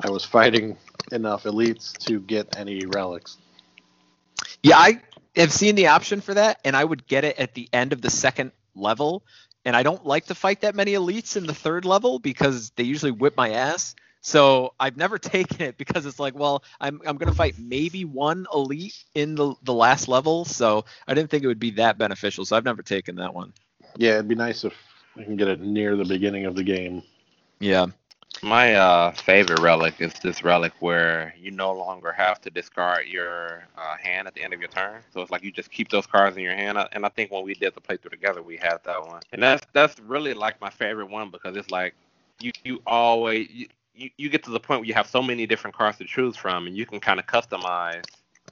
I was fighting enough elites to get any relics. Yeah, I have seen the option for that, and I would get it at the end of the second level. And I don't like to fight that many elites in the third level because they usually whip my ass. So I've never taken it because it's like, well, I'm I'm gonna fight maybe one elite in the the last level, so I didn't think it would be that beneficial. So I've never taken that one. Yeah, it'd be nice if I can get it near the beginning of the game. Yeah. My uh, favorite relic is this relic where you no longer have to discard your uh, hand at the end of your turn. So it's like you just keep those cards in your hand. Uh, And I think when we did the playthrough together, we had that one. And that's that's really like my favorite one because it's like you you always you, you, you get to the point where you have so many different cards to choose from, and you can kind of customize.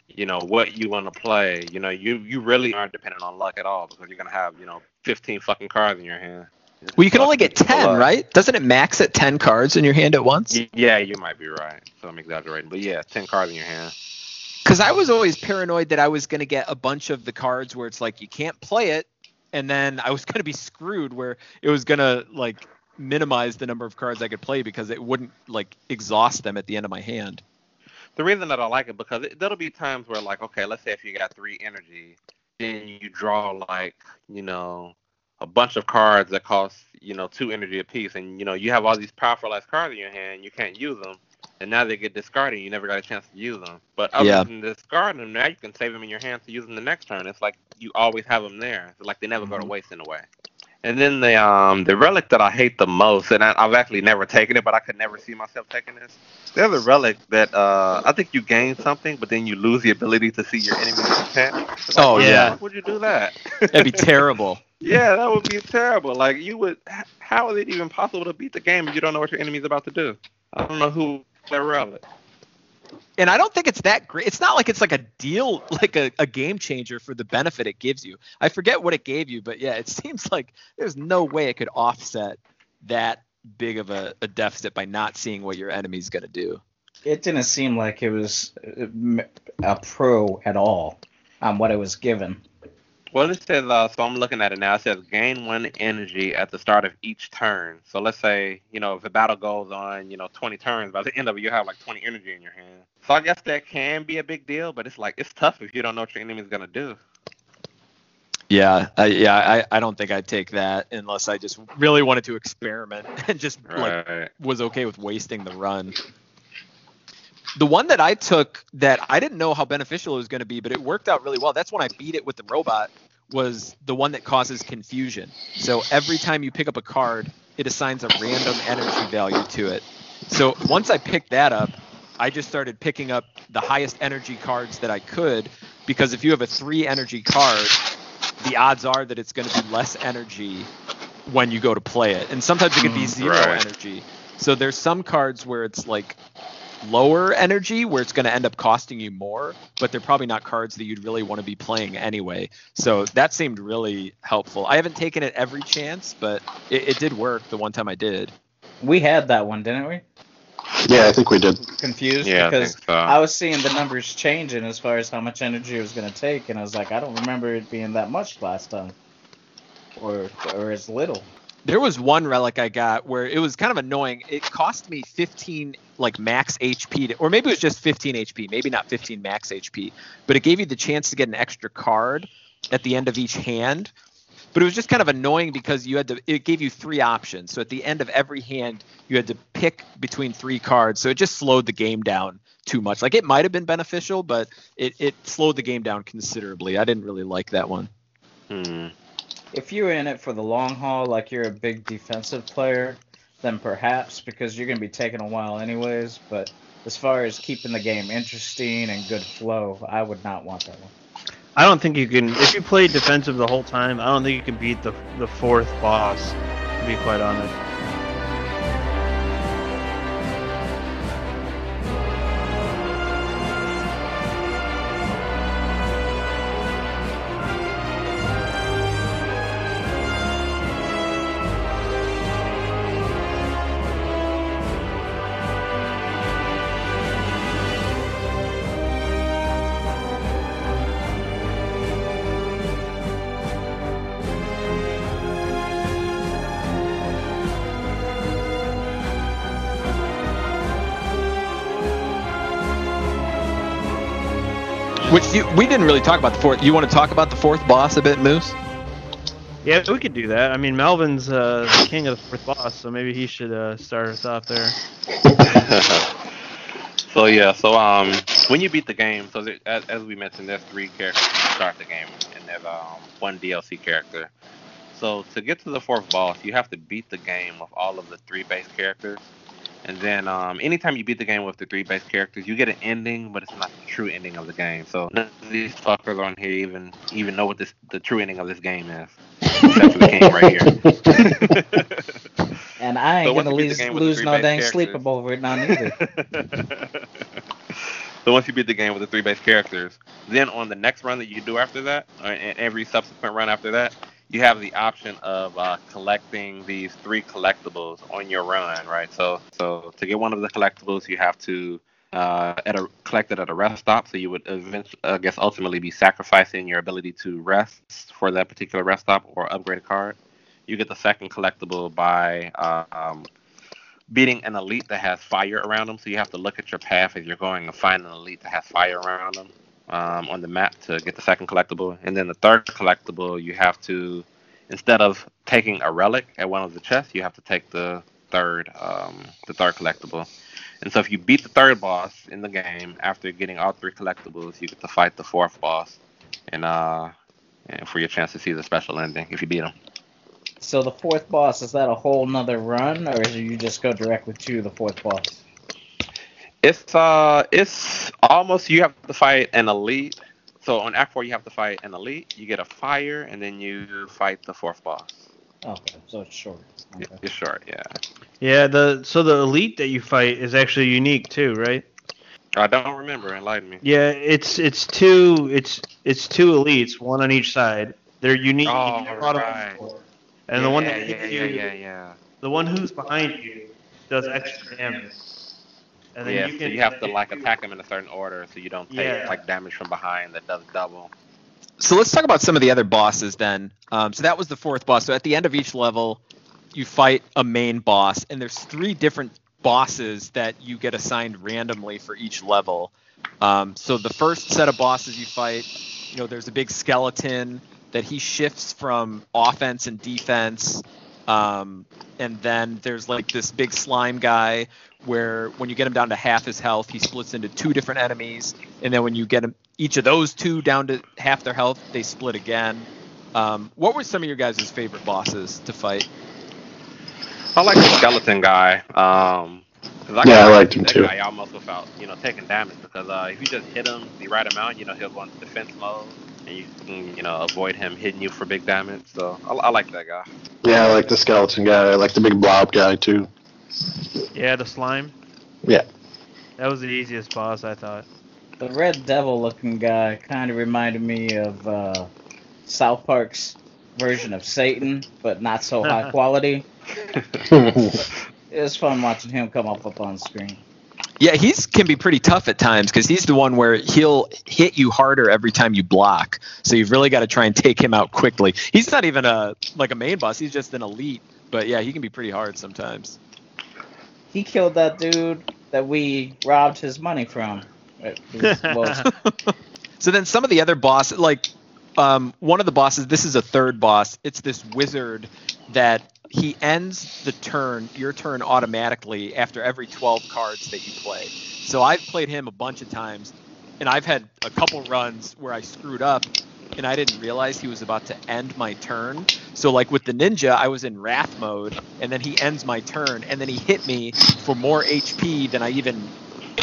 You know what you want to play. You know you you really aren't dependent on luck at all because you're gonna have you know 15 fucking cards in your hand. Well, you can only get ten, right? Doesn't it max at ten cards in your hand at once? Yeah, you might be right. So I'm exaggerating, but yeah, 10 cards in your hand. Because I was always paranoid that I was going to get a bunch of the cards where it's like you can't play it, and then I was going to be screwed where it was going to like minimize the number of cards I could play because it wouldn't like exhaust them at the end of my hand. The reason that I like it because it, there'll be times where like, okay, let's say if you got three energy, then you draw like, you know, a bunch of cards that cost, you know, two energy apiece, and you know, you have all these powerful ass cards in your hand, you can't use them, and now they get discarded, and you never got a chance to use them. But other Yeah. than discarding them, now you can save them in your hand to use them the next turn. It's like you always have them there. It's like they never go to waste in a way. And then the um the relic that I hate the most, and I, I've actually never taken it, but I could never see myself taking this. There's a relic that uh I think you gain something, but then you lose the ability to see your enemy's intent. Like, Oh, yeah. fuck Would you do that? That'd be terrible. yeah, that would be terrible. Like you would. How is it even possible to beat the game if you don't know what your enemy's about to do? I don't know who that relic. And I don't think it's that great. It's not like it's like a deal, like a, a game changer for the benefit it gives you. I forget what it gave you, but yeah, it seems like there's no way it could offset that big of a, a deficit by not seeing what your enemy's going to do. It didn't seem like it was uh, a pro at all on what it was given. Well, it says, uh, so I'm looking at it now. It says gain one energy at the start of each turn. So let's say, you know, if the battle goes on, you know, 20 turns, by the end of it, you have like 20 energy in your hand. So I guess that can be a big deal, but it's like, it's tough if you don't know what your enemy's going to do. Yeah, I, yeah, I, I don't think I'd take that unless I just really wanted to experiment and just like was okay with wasting the run. The one that I took that I didn't know how beneficial it was going to be, but it worked out really well. That's when I beat it with the robot. Was the one that causes confusion. So every time you pick up a card, it assigns a random energy value to it. So once I picked that up, I just started picking up the highest energy cards that I could because if you have a three energy card, the odds are that it's going to be less energy when you go to play it. And sometimes it could be hmm, zero Right. energy. So there's some cards where it's like lower energy where it's going to end up costing you more, but they're probably not cards that you'd really want to be playing anyway. So that seemed really helpful. I haven't taken it every chance, but it, it did work the one time I did. We had that one, didn't we? Yeah, I think we did. Confused Yeah, because think so. I was seeing the numbers changing as far as how much energy it was going to take, and I was like, I don't remember it being that much last time, or or as little. There was one relic I got where it was kind of annoying. It cost me 15 like max HP, to, or maybe it was just 15 HP, maybe not 15 max HP, but it gave you the chance to get an extra card at the end of each hand. But it was just kind of annoying because you had to. It gave you three options. So at the end of every hand, you had to pick between three cards. So it just slowed the game down too much. Like it might have been beneficial, but it, it slowed the game down considerably. I didn't really like that one. Hmm. If you're in it for the long haul, like you're a big defensive player, then perhaps because you're going to be taking a while anyways. But as far as keeping the game interesting and good flow, I would not want that one. I don't think you can. If you play defensive the whole time, I don't think you can beat the the fourth boss. To be quite honest. Which you, we didn't really talk about the fourth. You want to talk about the fourth boss a bit, Moose? Yeah, we could do that. I mean, Melvin's uh, the king of the fourth boss, so maybe he should uh, start us off there. so yeah, so um, when you beat the game, so there, as, as we mentioned, there's three characters to start the game, and there's um one DLC character. So to get to the fourth boss, you have to beat the game with all of the three base characters, and then um, anytime you beat the game with the three base characters, you get an ending, but it's not the true ending of the game. So none of these fuckers on here even even know what this the true ending of this game is. For the game right here. And I ain't So gonna lose, the game with the lose no dang characters- sleep over it now neither. so once you beat the game with the three base characters, then on the next run that you do after that, or every subsequent run after that, you have the option of uh, collecting these three collectibles on your run, right? So, so to get one of the collectibles, you have to uh, at a collect it at a rest stop. So you would eventually, I guess, ultimately be sacrificing your ability to rest for that particular rest stop or upgrade a card. You get the second collectible by uh, um, beating an elite that has fire around them. So you have to look at your path as you're going and find an elite that has fire around them um, on the map to get the second collectible. And then the third collectible, you have to, instead of taking a relic at one of the chests, you have to take the third, um, the third collectible. And so if you beat the third boss in the game after getting all three collectibles, you get to fight the fourth boss, and uh, and for your chance to see the special ending if you beat him. so the fourth boss is that a whole nother run, or it you just go directly to the fourth boss? It's uh, it's almost you have to fight an elite. So on Act Four, you have to fight an elite. You get a fire, and then you fight the fourth boss. Okay, so it's short. Okay. It's short, yeah. Yeah, the so the elite that you fight is actually unique too, right? I don't remember. Enlighten me. Yeah, it's it's two it's it's two elites, one on each side. They're unique. Oh, You've never fought them right. before. And the one that yeah, hits yeah, you, yeah, yeah. the one who's behind you, does extra damage. And then Yeah, you so you have to like attack them in a certain order, so you don't take Yeah. like damage from behind that does double. So let's talk about some of the other bosses then. Um, so that was the fourth boss. So at the end of each level, you fight a main boss, and there's three different bosses that you get assigned randomly for each level. Um, so the first set of bosses you fight, you know, there's a big skeleton that he shifts from offense and defense. Um, and then there's like this big slime guy where when you get him down to half his health, he splits into two different enemies. And then when you get him each of those two down to half their health, they split again. Um, what were some of your guys' favorite bosses to fight? I like the skeleton guy. Um, 'cause I Yeah, I liked him too. Guy almost without you know taking damage because uh, if you just hit him the right amount, you know he'll go into defense mode and you can you know avoid him hitting you for big damage. So I, I like that guy. Yeah, I like the skeleton guy. I like the big blob guy too. Yeah, the slime. Yeah. That was the easiest boss, I thought. The Red Devil looking guy kind of reminded me of uh, South Park's version of Satan, but not so high quality. It was fun watching him come up up on screen. Yeah, he's can be pretty tough at times because he's the one where he'll hit you harder every time you block. So you've really got to try and take him out quickly. He's not even a like a main boss. He's just an elite. But yeah, he can be pretty hard sometimes. He killed that dude that we robbed his money from. It was- well, So then some of the other bosses, like um, one of the bosses, this is a third boss. It's this wizard that he ends the turn, your turn automatically after every 12 cards that you play. So I've played him a bunch of times, and I've had a couple runs where I screwed up and I didn't realize he was about to end my turn. So like with the ninja, I was in wrath mode, and then he ends my turn, and then he hit me for more HP than I even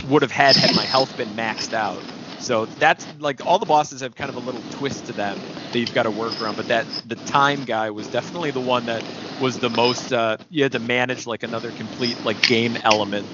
would have had had my health been maxed out. So that's like all the bosses have kind of a little twist to them that you've got to work around. But that the time guy was definitely the one that was the most. Uh, you had to manage like another complete like game element.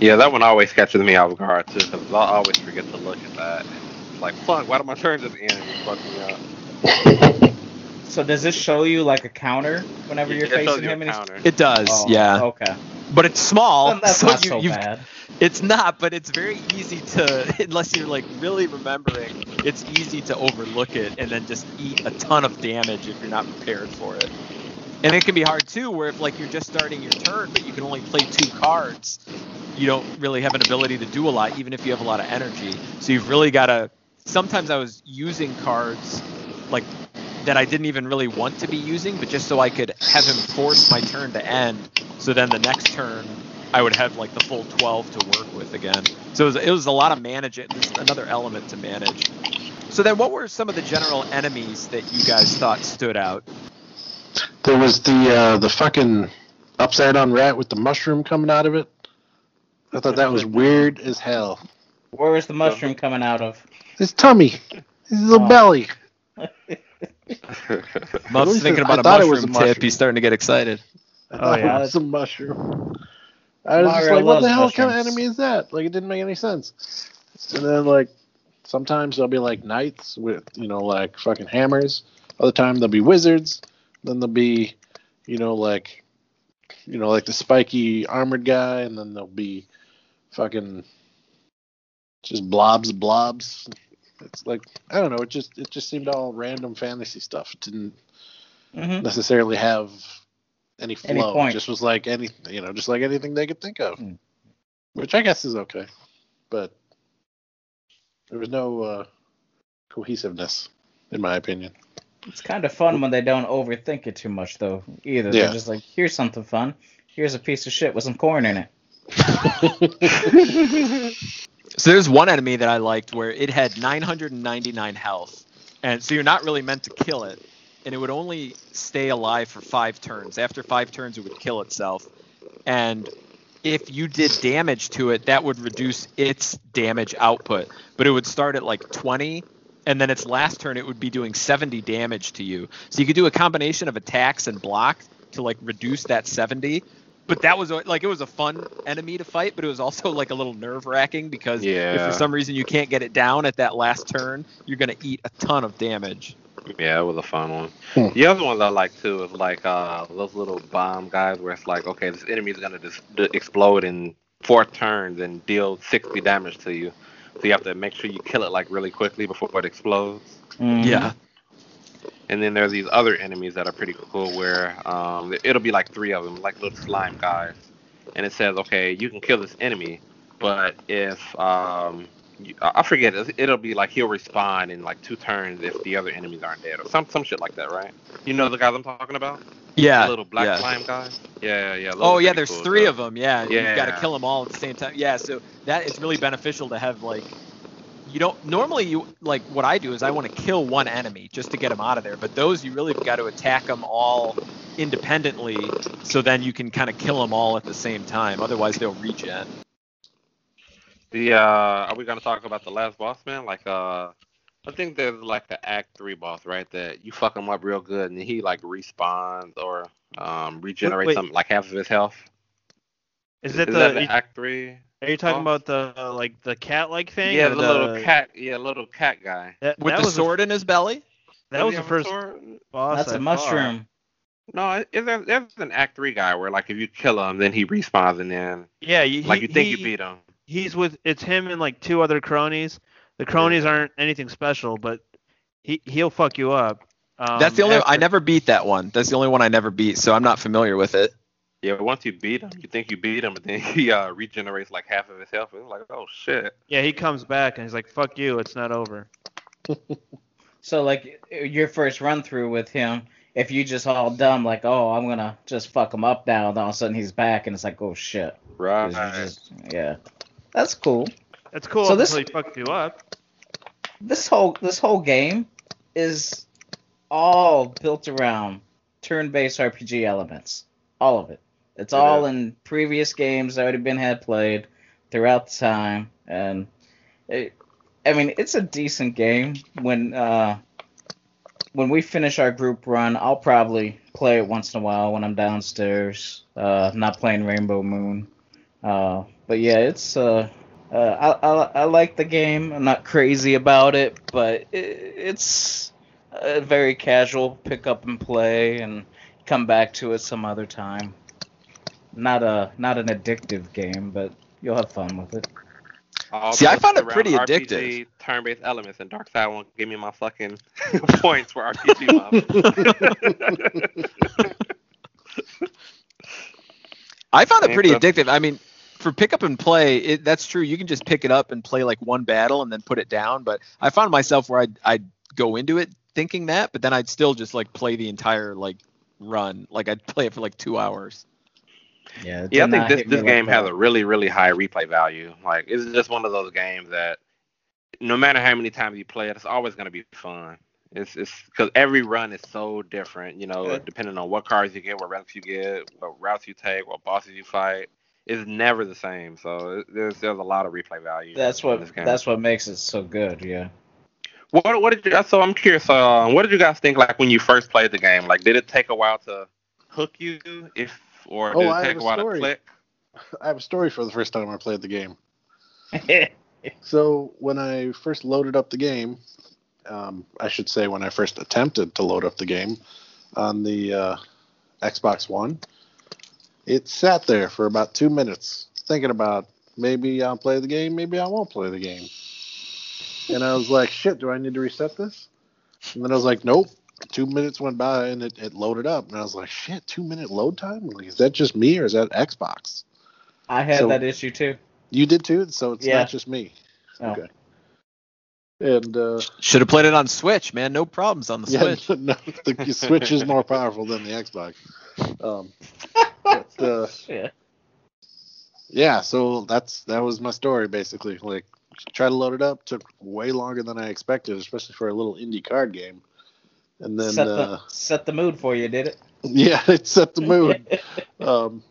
Yeah, that one always catches me off guard too because I always forget to look at that. It's like fuck, why do my turns at the end? It fuck me up. so does this show you like a counter whenever you're It facing you him? And he's. It does, oh, yeah, Okay. but it's small. That's so not you, so you've bad. It's not, but it's very easy to, unless you're like really remembering, it's easy to overlook it and then just eat a ton of damage if you're not prepared for it. And it can be hard too, where if like you're just starting your turn, but you can only play two cards, you don't really have an ability to do a lot, even if you have a lot of energy. So you've really got to. Sometimes I was using cards like that I didn't even really want to be using, but just so I could have him force my turn to end. So then the next turn I would have like the full 12 to work with again. So it was, it was a lot of managing. There's another element to manage. So then, what were some of the general enemies that you guys thought stood out? There was the uh, the fucking upside down rat with the mushroom coming out of it. I thought that was weird as hell. Where is the mushroom coming out of? His tummy, his little Oh. belly. Muff's least thinking about I a thought mushroom, was a tip. He's starting to get excited. Oh, I Oh, yeah. it was a mushroom. I was just like, what the loves hell kind of enemy is that? Like, it didn't make any sense. And then, like, sometimes there'll be, like, knights with, you know, like, fucking hammers. Other time there'll be wizards. Then there'll be, you know, like, you know, like the spiky armored guy. And then there'll be fucking just blobs, blobs. It's like, I don't know. It just, it just seemed all random fantasy stuff. It didn't hmm necessarily have any flow. Any It just was like any, you know, just like anything they could think of, Hmm. which I guess is okay, but there was no uh, cohesiveness, in my opinion. It's kind of fun when they don't overthink it too much, though. Either Yeah. they're just like, here's something fun. Here's a piece of shit with some corn in it. So there's one enemy that I liked where it had 999 health, and so you're not really meant to kill it, and it would only stay alive for five turns. After five turns, it would kill itself, and if you did damage to it, that would reduce its damage output, but it would start at like 20. And then its last turn, it would be doing 70 damage to you. So you could do a combination of attacks and block to like reduce that 70. But that was like it was a fun enemy to fight, but it was also like a little nerve wracking because if for some reason you can't get it down at that last turn, you're gonna eat a ton of damage. Yeah, it was a fun one. Hmm. The other ones I like too is like uh, those little bomb guys where it's like, okay, this enemy is gonna just explode in four turns and deal 60 damage to you. So you have to make sure you kill it like really quickly before it explodes. Mhm. Yeah. And then there's these other enemies that are pretty cool where um, it'll be like three of them, like little slime guys. And it says, okay, you can kill this enemy, but if um, you- I forget. it- It'll be like he'll respond in like two turns if the other enemies aren't dead, or some some shit like that, right? You know the guys I'm talking about? Yeah. The little black yeah. slime guys. Yeah, yeah. Oh yeah, there's cool, three so- of them. Yeah, you've got to kill them all at the same time. Yeah, so that it's really beneficial to have like you don't normally you like what I do is I want to kill one enemy just to get them out of there, but those you really got to attack them all independently, so then you can kind of kill them all at the same time. Otherwise, they'll regen. The uh, are we gonna talk about the last boss man? Like uh, I think there's like the Act Three boss, right? That you fuck him up real good, and he like respawns or um regenerates wait. something like half of his health. Is it Is the? that the you- Act Three? Are you talking boss? about the uh, like the cat-like thing? Yeah, or the little cat. Yeah, little cat guy. That, With that the was sword in his belly. The, that was the first sword? boss. That's I a fought. mushroom. No, is there, there's an Act Three guy where like if you kill him, then he respawns, and then Yeah, you, like you think he, you beat him. He's with it's him and like two other cronies. The cronies aren't anything special, but he he'll fuck you up. Um, That's the only. I never beat that one. That's the only one I never beat, so I'm not familiar with it. Yeah, once you beat him, you think you beat him, but then he uh, regenerates like half of his health. It's like, oh shit. Yeah, he comes back and he's like, "Fuck you, it's not over." So like your first run through with him, if you just all dumb like, oh, I'm gonna just fuck him up now, then all of a sudden he's back and it's like, oh shit." Right. just- yeah, that's cool. That's cool So this- until he fucks you up. This whole this whole game is all built around turn-based RPG elements. All of it. It's It all is. in previous games that already been had played throughout the time, and it, I mean it's a decent game. When uh, when we finish our group run, I'll probably play it once in a while when I'm downstairs, uh, not playing Rainbow Moon. Uh, but yeah, it's uh, uh, I, I I like the game. I'm not crazy about it, but it, it's a very casual pick up and play, and come back to it some other time. Not a not an addictive game, but you'll have fun with it. All See, I found it pretty RPG, addictive. Turn-based elements, and Darkside won't give me my fucking points for RPG. Mob. I found it pretty stuff. addictive. I mean, for pick up and play, it, that's true. You can just pick it up and play like one battle and then put it down. But I found myself where I'd, I'd go into it thinking that, but then I'd still just like play the entire like run. Like I'd play it for like two hours. Yeah, yeah, I think this this like game has a really really high replay value. Like it's just one of those games that no matter how many times you play it, it's always gonna be fun. It's it's because every run is so different. You know, Yeah. depending on what cards you get, what relics you get, what routes you take, what bosses you fight. It's never the same. So it- there's there's a lot of replay value. That's what that's what makes it so good. Yeah. What what did you? So I'm curious. Uh, what did you guys think like when you first played the game? Like, did it take a while to hook you, if or Oh, did I it have take a a while story. to click? I have a story for the first time I played the game. So when I first loaded up the game, um, I should say when I first attempted to load up the game on the uh, Xbox One, it sat there for about two minutes thinking about maybe I'll play the game, maybe I won't play the game. And I was like, shit, do I need to reset this? And then I was like, nope. Two minutes went by and it, it loaded up. And I was like, shit, two minute load time? Like, is that just me or is that Xbox? I had So- that issue too. You did too, so it's Yeah. not just me. Oh. Okay. And uh, Should have played it on Switch, man. No problems on the yeah, Switch. no, the Switch is more powerful than the Xbox. Um, but, uh, Yeah. yeah, so that's that was my story basically. Like, try to load it up took way longer than I expected, especially for a little indie card game. And then, set uh, the set the mood for you, did it? yeah, it set the mood. um,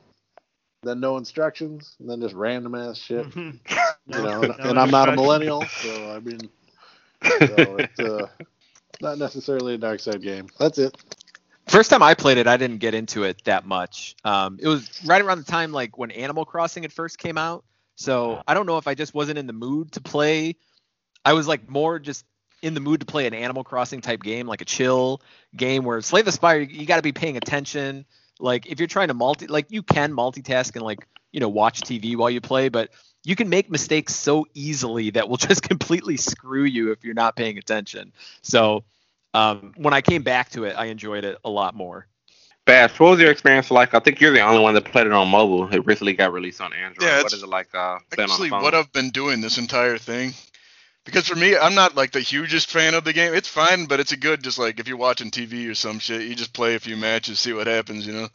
then no instructions, and then just random ass shit. Mhm. you know, No and I'm not a millennial, so I mean, so it's uh, not necessarily a dark side game. That's it. First time I played it, I didn't get into it that much. Um, it was right around the time like when Animal Crossing had first came out. So I don't know if I just wasn't in the mood to play. I was like more just in the mood to play an Animal Crossing type game, like a chill game where Slay the Spire, you got to be paying attention. Like if you're trying to multi, like you can multitask and like you know watch TV while you play, but you can make mistakes so easily that will just completely screw you if you're not paying attention. So um, when I came back to it, I enjoyed it a lot more. Bash, what was your experience like? I think you're the only one that played it on mobile. It recently got released on Android. Yeah, what it's it like uh, playing on Actually, the phone? what I've been doing this entire thing Because for me, I'm not like the hugest fan of the game. It's fine, but it's a good just like if you're watching TV or some shit, you just play a few matches, see what happens, you know.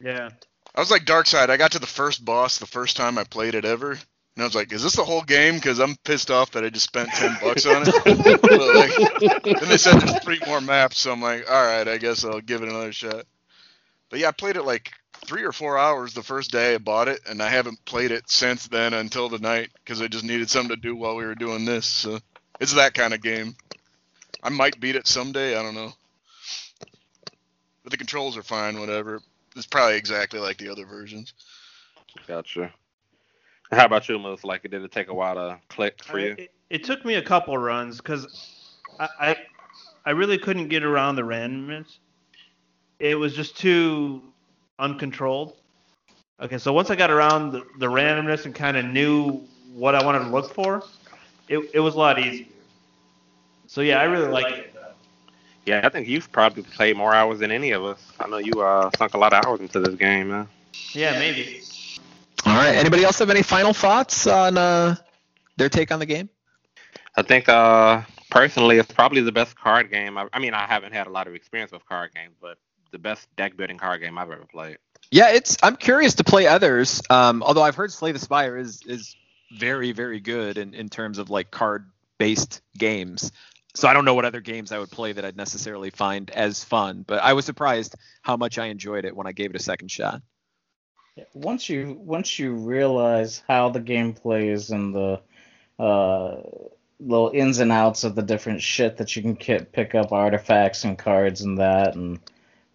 Yeah. I was like Darkside. I got to the first boss the first time I played it ever, and I was like, "Is this the whole game?" Because I'm pissed off that I just spent ten bucks on it. But, like, then they said there's three more maps, so I'm like, "All right, I guess I'll give it another shot." But yeah, I played it like three or four hours the first day I bought it, and I haven't played it since then until the night because I just needed something to do while we were doing this. So it's that kind of game. I might beat it someday. I don't know. But the controls are fine. Whatever. It's probably exactly like the other versions. Gotcha. How about you, Moose? Like, did it take a while to click for you? It, it took me a couple runs because I, I I really couldn't get around the randomness. It was just too uncontrolled. Okay, so once I got around the, the randomness and kind of knew what I wanted to look for, it, it was a lot easier. So yeah, I really like it. Yeah, I think you've probably played more hours than any of us. I know you uh, sunk a lot of hours into this game, man. Yeah, maybe. All right. Anybody else have any final thoughts on uh, their take on the game? I think uh, personally, it's probably the best card game. I, I mean, I haven't had a lot of experience with card games, but the best deck building card game I've ever played. Yeah, it's. I'm curious to play others. Um, although I've heard Slay the Spire is is very very good in, in terms of like card based games. So I don't know what other games I would play that I'd necessarily find as fun. But I was surprised how much I enjoyed it when I gave it a second shot. Once you once you realize how the game plays and the uh, little ins and outs of the different shit that you can get, pick up artifacts and cards and that and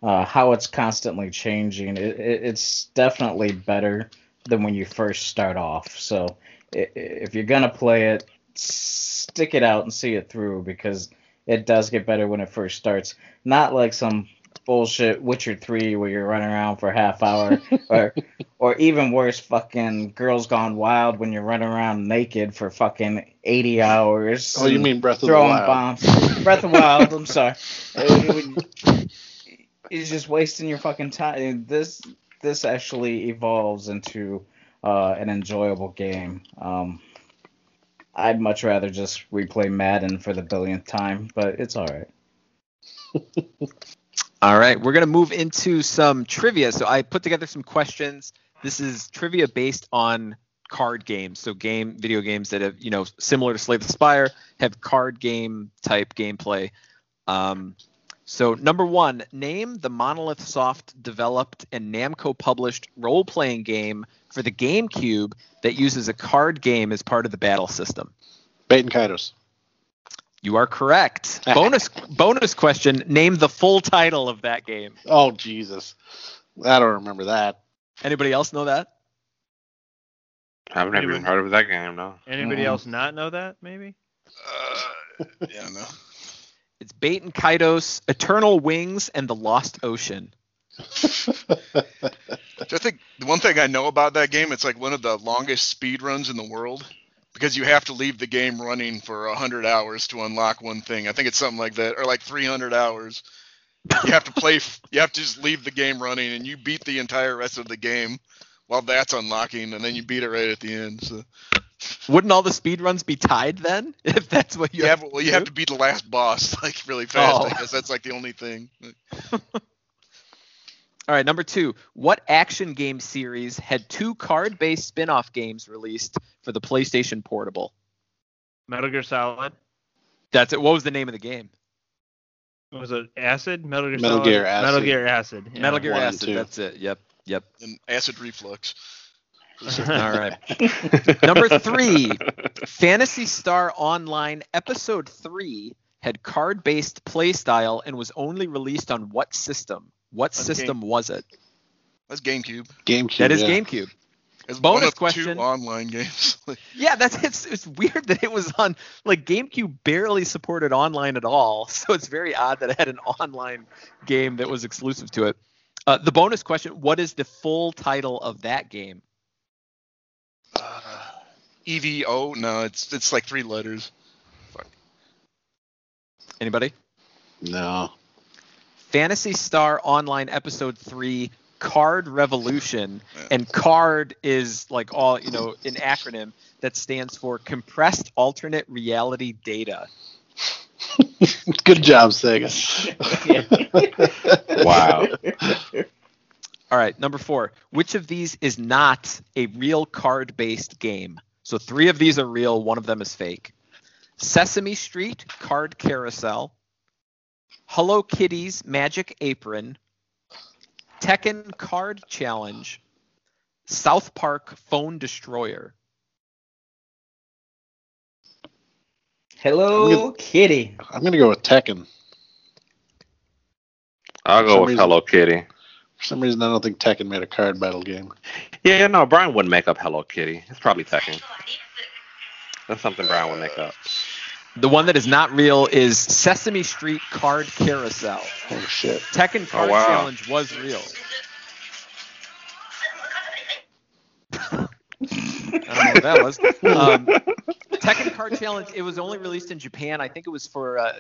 uh, how it's constantly changing. It, it, it's definitely better than when you first start off. So if you're gonna play it, stick it out and see it through because it does get better when it first starts. Not like some bullshit Witcher 3 where you're running around for a half hour or or even worse fucking Girls Gone Wild when you're running around naked for fucking 80 hours. Oh, you mean Breath of the throwing bombs. Breath of the Wild, I'm sorry. It's just wasting your fucking time. This this actually evolves into uh, an enjoyable game. Um, I'd much rather just replay Madden for the billionth time, but it's all right. All right, we're gonna move into some trivia. So I put together some questions. This is trivia based on card games. So game video games that have you know similar to Slay the Spire have card game type gameplay. Um, so number one, name the Monolith Soft developed and Namco published role playing game for the GameCube that uses a card game as part of the battle system. Baten Kaitos. You are correct. bonus bonus question: Name the full title of that game. Oh Jesus, I don't remember that. Anybody else know that? I've never even heard of that game, No. Anybody Mhm. else not know that? Maybe. Uh, yeah, no. It's Baten Kaitos, Eternal Wings, and the Lost Ocean. I think the one thing I know about that game, it's like one of the longest speed runs in the world because you have to leave the game running for 100 hours to unlock one thing. I think it's something like that, or like 300 hours. You have to play, you have to just leave the game running and you beat the entire rest of the game while that's unlocking, and then you beat it right at the end. So Wouldn't all the speed runs be tied then? If that's what you yeah, have but, to well, you do? have to beat the last boss like really fast. Oh. I guess that's like the only thing. All right, number two. What action game series had two card-based spin-off games released for the PlayStation Portable? Metal Gear Solid. That's it. What was the name of the game? Was it Acid? Metal Gear Metal Solid? Gear Acid. Metal Gear Acid. yeah. Metal Gear one Acid. That's it. Yep. Yep. And acid reflux. All right. Number three. Phantasy Star Online Episode 3 had card-based playstyle and was only released on what system? What On system was it? That's GameCube. GameCube. That is yeah. GameCube. It's Bonus one of question. two online games. Yeah, that's it's it's weird that it was on like GameCube barely supported online at all. So it's very odd that it had an online game that was exclusive to it. Uh, the bonus question, what is the full title of that game? Uh, EVO? No, it's it's like three letters. Fuck. Anybody? No. Phantasy Star Online Episode 3 Card Revolution, and CARD is like all you know an acronym that stands for Compressed Alternate Reality Data. Good job, Sega. Wow. All right, number four. Which of these is not a real card-based game? So three of these are real. One of them is fake. Sesame Street Card Carousel, Hello Kitty's Magic Apron, Tekken Card Challenge, South Park Phone Destroyer. Hello, Kitty. I'm gonna go with Tekken. I'll go with reason- Hello Kitty. For some reason, I don't think Tekken made a card battle game. Yeah, no, Brian wouldn't make up Hello Kitty. It's probably Tekken. That's something Brian would make up. The one that is not real is Sesame Street Card Carousel. Oh shit! Tekken oh, Card wow. Challenge was real. I don't know what that was. Um, Tekken Card Challenge. It was only released in Japan. I think it was for uh,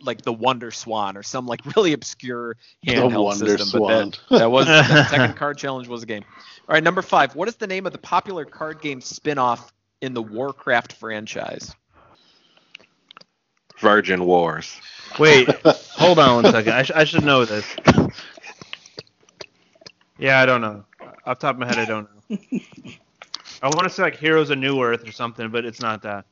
like the WonderSwan or some like really obscure handheld Wonder system. Swan. But that, that was Tekken Card Challenge was a game. All right, number five. What is the name of the popular card game spin-off in the Warcraft franchise? Virgin Wars. Wait, hold on one second. I, sh- I should know this. Yeah, I don't know. Off the top of my head, I don't know. I want to say like Heroes of Newerth or something, but it's not that.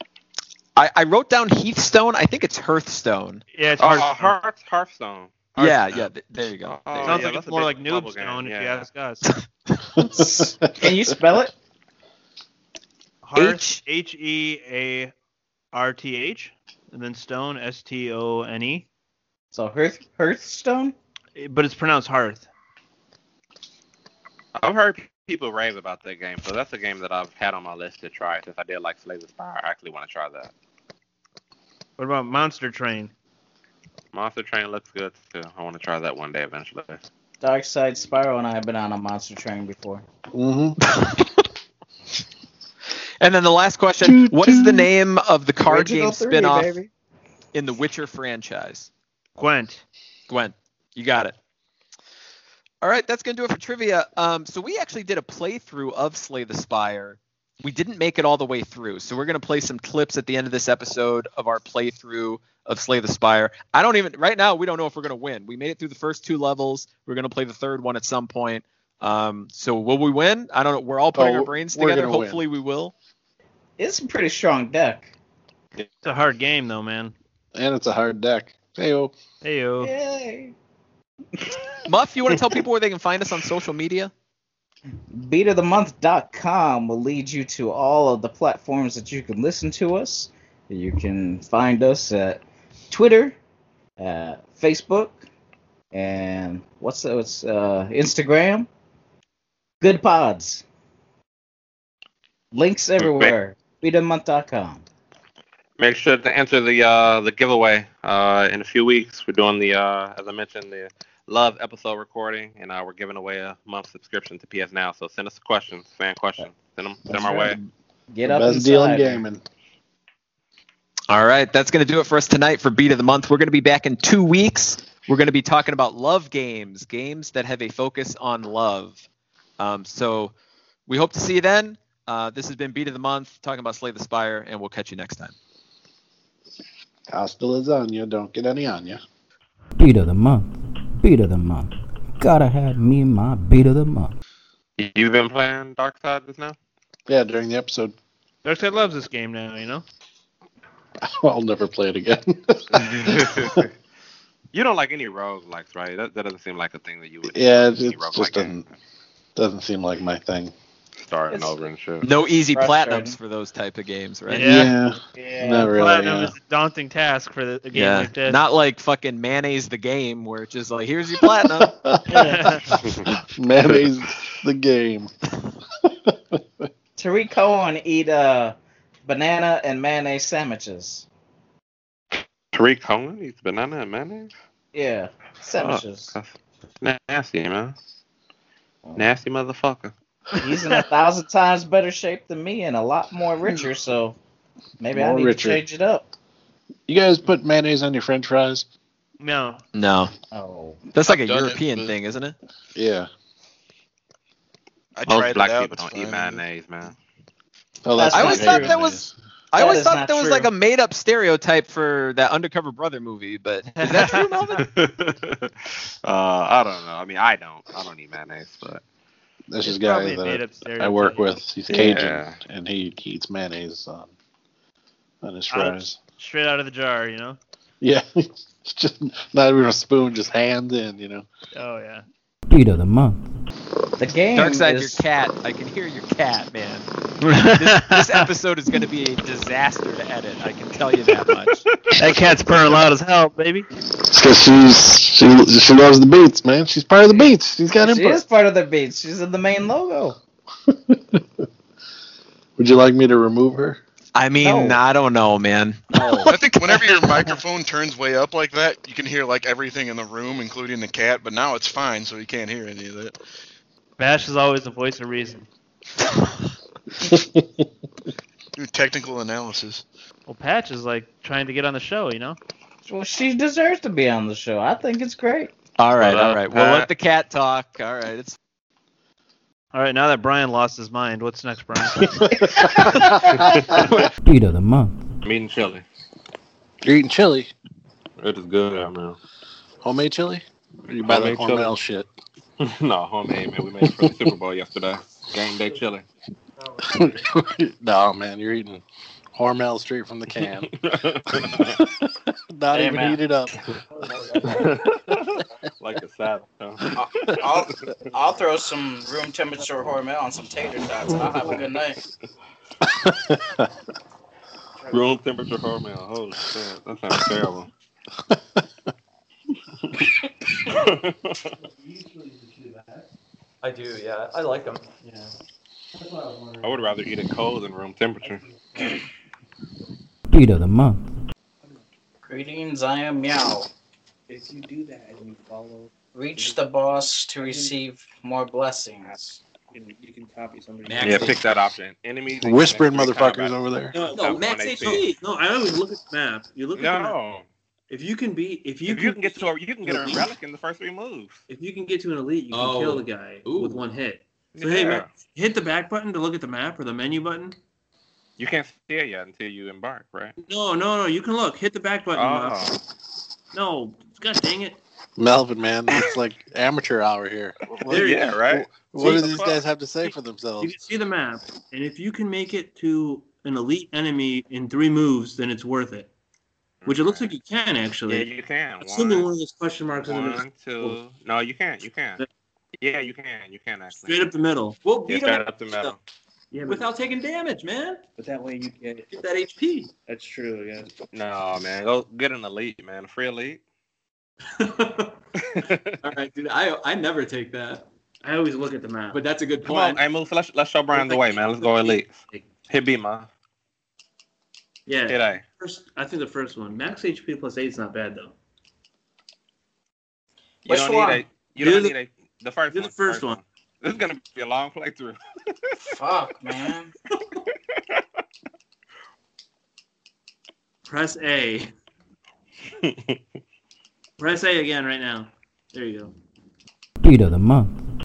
I, I wrote down Heathstone. I think it's Hearthstone. Yeah, it's Oh, hard. Hearth, Hearthstone. Yeah, yeah. th- there you go. Oh, There you Sounds yeah, like it's more like bubble Noobstone game, if you ask us. Can you spell it? Hearth, H- H E A R T H, and then Stone, S T O N E. So Hearth Hearthstone. But it's pronounced Hearth. I've heard people rave about that game, so that's a game that I've had on my list to try. Since I did like Slay the Spire, I actually want to try that. What about Monster Train? Monster Train looks good too. I want to try that one day eventually. Darkside Spiral and I have been on a monster train before. Mm-hmm. And then the last question: What is the name of the card Original game three, spin-off baby. in the Witcher franchise? Gwent. Gwen, you got it. All right, that's gonna do it for trivia. Um, so we actually did a playthrough of Slay the Spire. We didn't make it all the way through, so we're gonna play some clips at the end of this episode of our playthrough of Slay the Spire. I don't even right now we don't know if we're gonna win. We made it through the first two levels. We're gonna play the third one at some point. Um, so will we win? I don't know. We're all putting Oh, our brains together. gonna win. Hopefully we will. It's a pretty strong deck. It's a hard game though, man. And it's a hard deck. Heyo. Hey yo. Yay. Muff, you want to tell people where they can find us on social media? beatofthemonth.com will lead you to all of the platforms that you can listen to us. You can find us at Twitter, uh, Facebook, and what's the, what's uh, Instagram. Goodpods. Links everywhere. Beatofthemonth.com. Make sure to enter the uh, the giveaway uh, in a few weeks. We're doing the uh, as I mentioned the love episode recording, and uh, we're giving away a month subscription to PS Now. So send us questions, fan questions. Send them, send them our way. Get The up best deal in gaming. All right, that's going to do it for us tonight for Beat of the Month. We're going to be back in two weeks. We're going to be talking about love games, games that have a focus on love. Um, so we hope to see you then. Uh, this has been Beat of the Month, talking about Slay the Spire, and we'll catch you next time. Hasta lasagna. Don't get any on ya. Beat of the month. Beat of the month. Gotta have me my beat of the month. You've been playing Darkside just now? Yeah, during the episode. Darkside loves this game now, you know. I'll never play it again. you don't like any roguelikes, right? That, that doesn't seem like a thing that you would. yeah, it, any it roguelike just doesn't doesn't seem like my thing. Starting It's- over and shit. No easy Frustrating. platinums for those type of games, right? Yeah. Yeah. not really. Platinum yeah. is a daunting task for the, a game Yeah, like this. not like fucking mayonnaise the game where it's just like here's your platinum. Mayonnaise the game. Tarik Cohen eat uh, banana and mayonnaise sandwiches. Tarik Cohen eats banana and mayonnaise. Yeah, sandwiches. Oh, nasty, man. Nasty motherfucker. He's in a thousand times better shape than me and a lot more richer, so maybe I More need richer. to change it up. You guys put mayonnaise on your French fries? no. no, Oh, that's like a I've done it, European but- thing, isn't it? Yeah. I Most tried it black out. people don't eat mayonnaise, man. Oh, That's I always thought that was. I always is thought not that was like a made up stereotype for that undercover brother movie, but is that true, Melvin? uh, I don't know. I mean, I don't. I don't eat mayonnaise, but There's It's this probably guy a made that I work with. He's Cajun, Yeah. and he, he eats mayonnaise on on his Out fries. Straight out of the jar, you know. Yeah, it's just not even a spoon, just hands in. You know. Oh yeah. Beat of the month. The game Darkside, is your cat. I can hear your cat, man. this, this episode is going to be a disaster to edit. I can tell you that much. that cat's purring loud as hell, baby. It's because she's she she loves the beats, man. She's part of the beats. She's got she input. is part of the beats. She's in the main logo. Would you like me to remove her? I mean, No. I don't know, man. I think whenever your microphone turns way up like that, you can hear like everything in the room, including the cat. But now it's fine, so you can't hear any of that. Bash is always the voice of reason. Do technical analysis. Well, Patch is like trying to get on the show, you know. Well, she deserves to be on the show. I think it's great. All right, all right. We'll Pat? let the cat talk. All right, it's All right, now that Brian lost his mind, what's next, Brian? Beat of the month. I'm eating chili. You're eating chili, It is good, I mean. homemade chili. Or you buy that Homemade chili. Hormel shit? no, homemade, man. We made it for the Super Bowl yesterday. Game day chili. no, man, you're eating Hormel straight from the can. Not Hey, even man. heated up. like a salad. huh? I'll, I'll throw some room temperature Hormel on some tater tots, I'll have a good night. Room temperature Hormel. Holy shit, that sounds terrible. I do, yeah. I like them. Yeah. I would rather eat it cold than room temperature. Beat of the month. Greetings, I am Meow. If you do that and you follow, Reach the boss to receive more blessings. you can, copy somebody. Max Yeah, pick that option. Enemies. Whispering motherfuckers combat. over there. No, That's no, Max 1AC. HP. No, I always look at the map. You look at the map. No. If you can be, if you if can, you can get to a, you can get a relic in the first three moves. if you can get to an elite, you can Oh. kill the guy Ooh. with one hit. So yeah. hey, man, hit the back button to look at the map or the menu button. you can't see it yet until you embark, right? No, no, no. You can look. Hit the back button. Oh, No, god dang it. Melvin, man, it's like amateur hour here. What, There you yeah, go. right. what do the these fuck? guys have to say for themselves? You can see the map, and if you can make it to an elite enemy in three moves, then it's worth it. Which it looks like you can actually. Yeah, you can. Assuming One, one of those question marks in the middle. one, two. No, you can't. You can. Yeah, you can. You can actually. Straight up the middle. We'll Yeah, beat straight him up the middle. Yeah, without taking damage, man. but that way you get. Get that HP. That's true. Yeah. No, man. Go get an elite, man. A free elite. All right, dude. I I never take that, I always look at the map. but that's a good point. Come on, point. hey, move. Let's let's show Brian the way, man. Let's go elite. Hit B, man. yeah, Hit A. first, I think the first one. Max HP plus eight is not bad though. You Which don't one? need a. You Do don't the- need a. The first do one. the first one. This is gonna be a long playthrough. Fuck, man. Press A. Press A again right now. There you go. Beat of the month.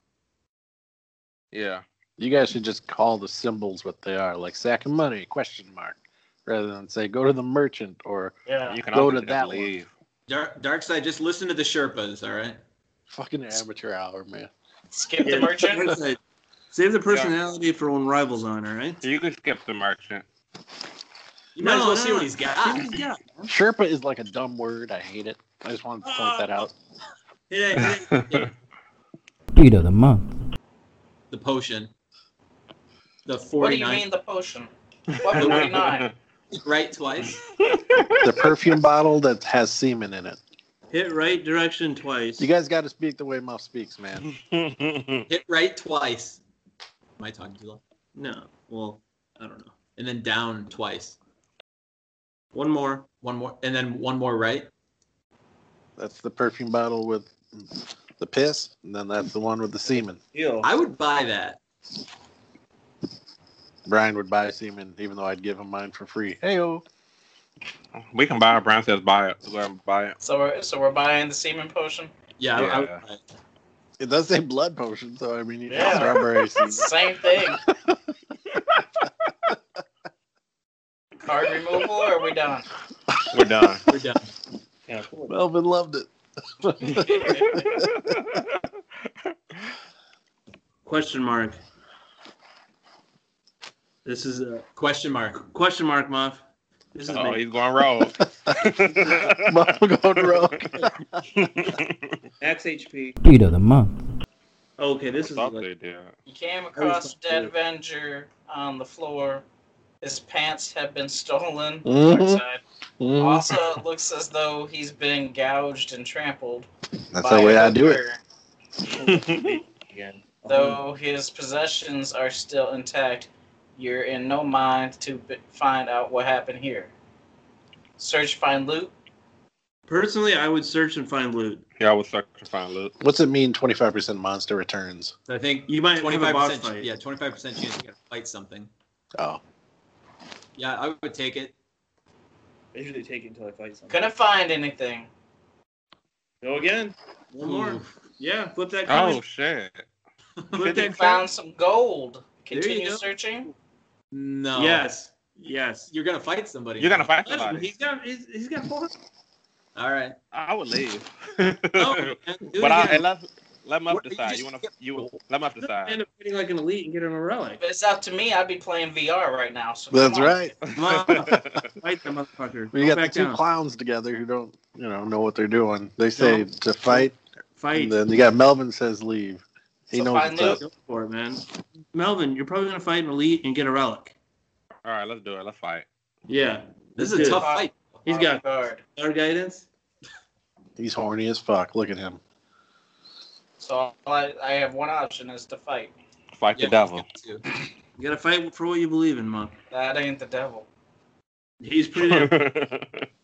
yeah. You guys should just call the symbols what they are, like sack of money, question mark, rather than say go to the merchant or Yeah. You can Go to just that one. Dark, dark side, just listen to the Sherpas, all right? fucking amateur hour, man. Skip the merchant. Save the personality for when rivals on, all right? You can skip the merchant. You might as well no, see no. what he's got. See what he's got, man. Sherpa is like a dumb word. I hate it. I just wanted to point that out. Hit A, hit A, hit A. Beat of the month. The potion. The 49. What do you mean the potion? What 49? Right twice. The perfume bottle that has semen in it. Hit right direction twice. You guys got to speak the way Muff speaks, man. Hit right twice. Am I talking too loud? No. Well, I don't know. And then down twice. One more. One more, and then one more right. That's the perfume bottle with the piss, and then that's the one with the semen. Heal. I would buy that. Brian would buy semen, even though I'd give him mine for free. Heyo. we can buy it. Brian says buy it. We're gonna buy it. So we're so we're buying the semen potion. Yeah, I- I, would Yeah. buy it. It does say blood potion, so I mean, Yeah. strawberry It's the seeds. same thing. Card removal, or are we done? We're done. We're done. Yeah, cool. Melvin loved it. Question mark. This is a Question mark. question mark, Muff. This is Oh, me. he's going rogue. Melvin going rogue. Max HP. Beat of the month. Okay, this is like, they do. You came across a dead weird. Avenger on the floor. His pants have been stolen. Mhm. Darkside. Mhm. Also, it looks as though he's been gouged and trampled. That's the way I do it. Again. Though his possessions are still intact, you're in no mind to b- find out what happened here. Search, find loot. personally, I would search and find loot. Yeah, I was stuck to find loot. What's it mean? Twenty five percent monster returns. I think You might have a twenty-five boss percent. fight. Yeah, twenty-five percent chance you're gonna fight something. Oh, Yeah, I would take it. I usually take it until I fight something. Couldn't find anything. Go again. One more. Oof. Yeah, flip that oh, coin. Oh shit! flip that coin. Found some gold. There you Continue go. searching. No. Yes. Yes. You're gonna fight somebody. You're gonna fight Listen, somebody. he's got he's, he's got four. All right. I would leave. No, man, but I, let let Muff What- you decide. just You wanna skip- you let Muff end decide. up getting like an elite and get him a relic. If it's up to me, I'd be playing VR right now. So that's come right. On. Fight the motherfucker. We Go got the back two down. clowns together who don't, you know, know what they're doing. They say No. to fight, Fight. and then you got Melvin says leave. He So knows find what's loot. up. Go for it, man. Melvin, you're probably gonna fight an elite and get a relic. All right, let's do it. Let's fight. Yeah. This Let's is a do it. tough fight. He's got guard. our guidance. He's horny as fuck. Look at him. So I, I have one option is to fight. Fight Yeah, the devil. You gotta fight for what you believe in, Monk. That ain't the devil. He's pretty damn.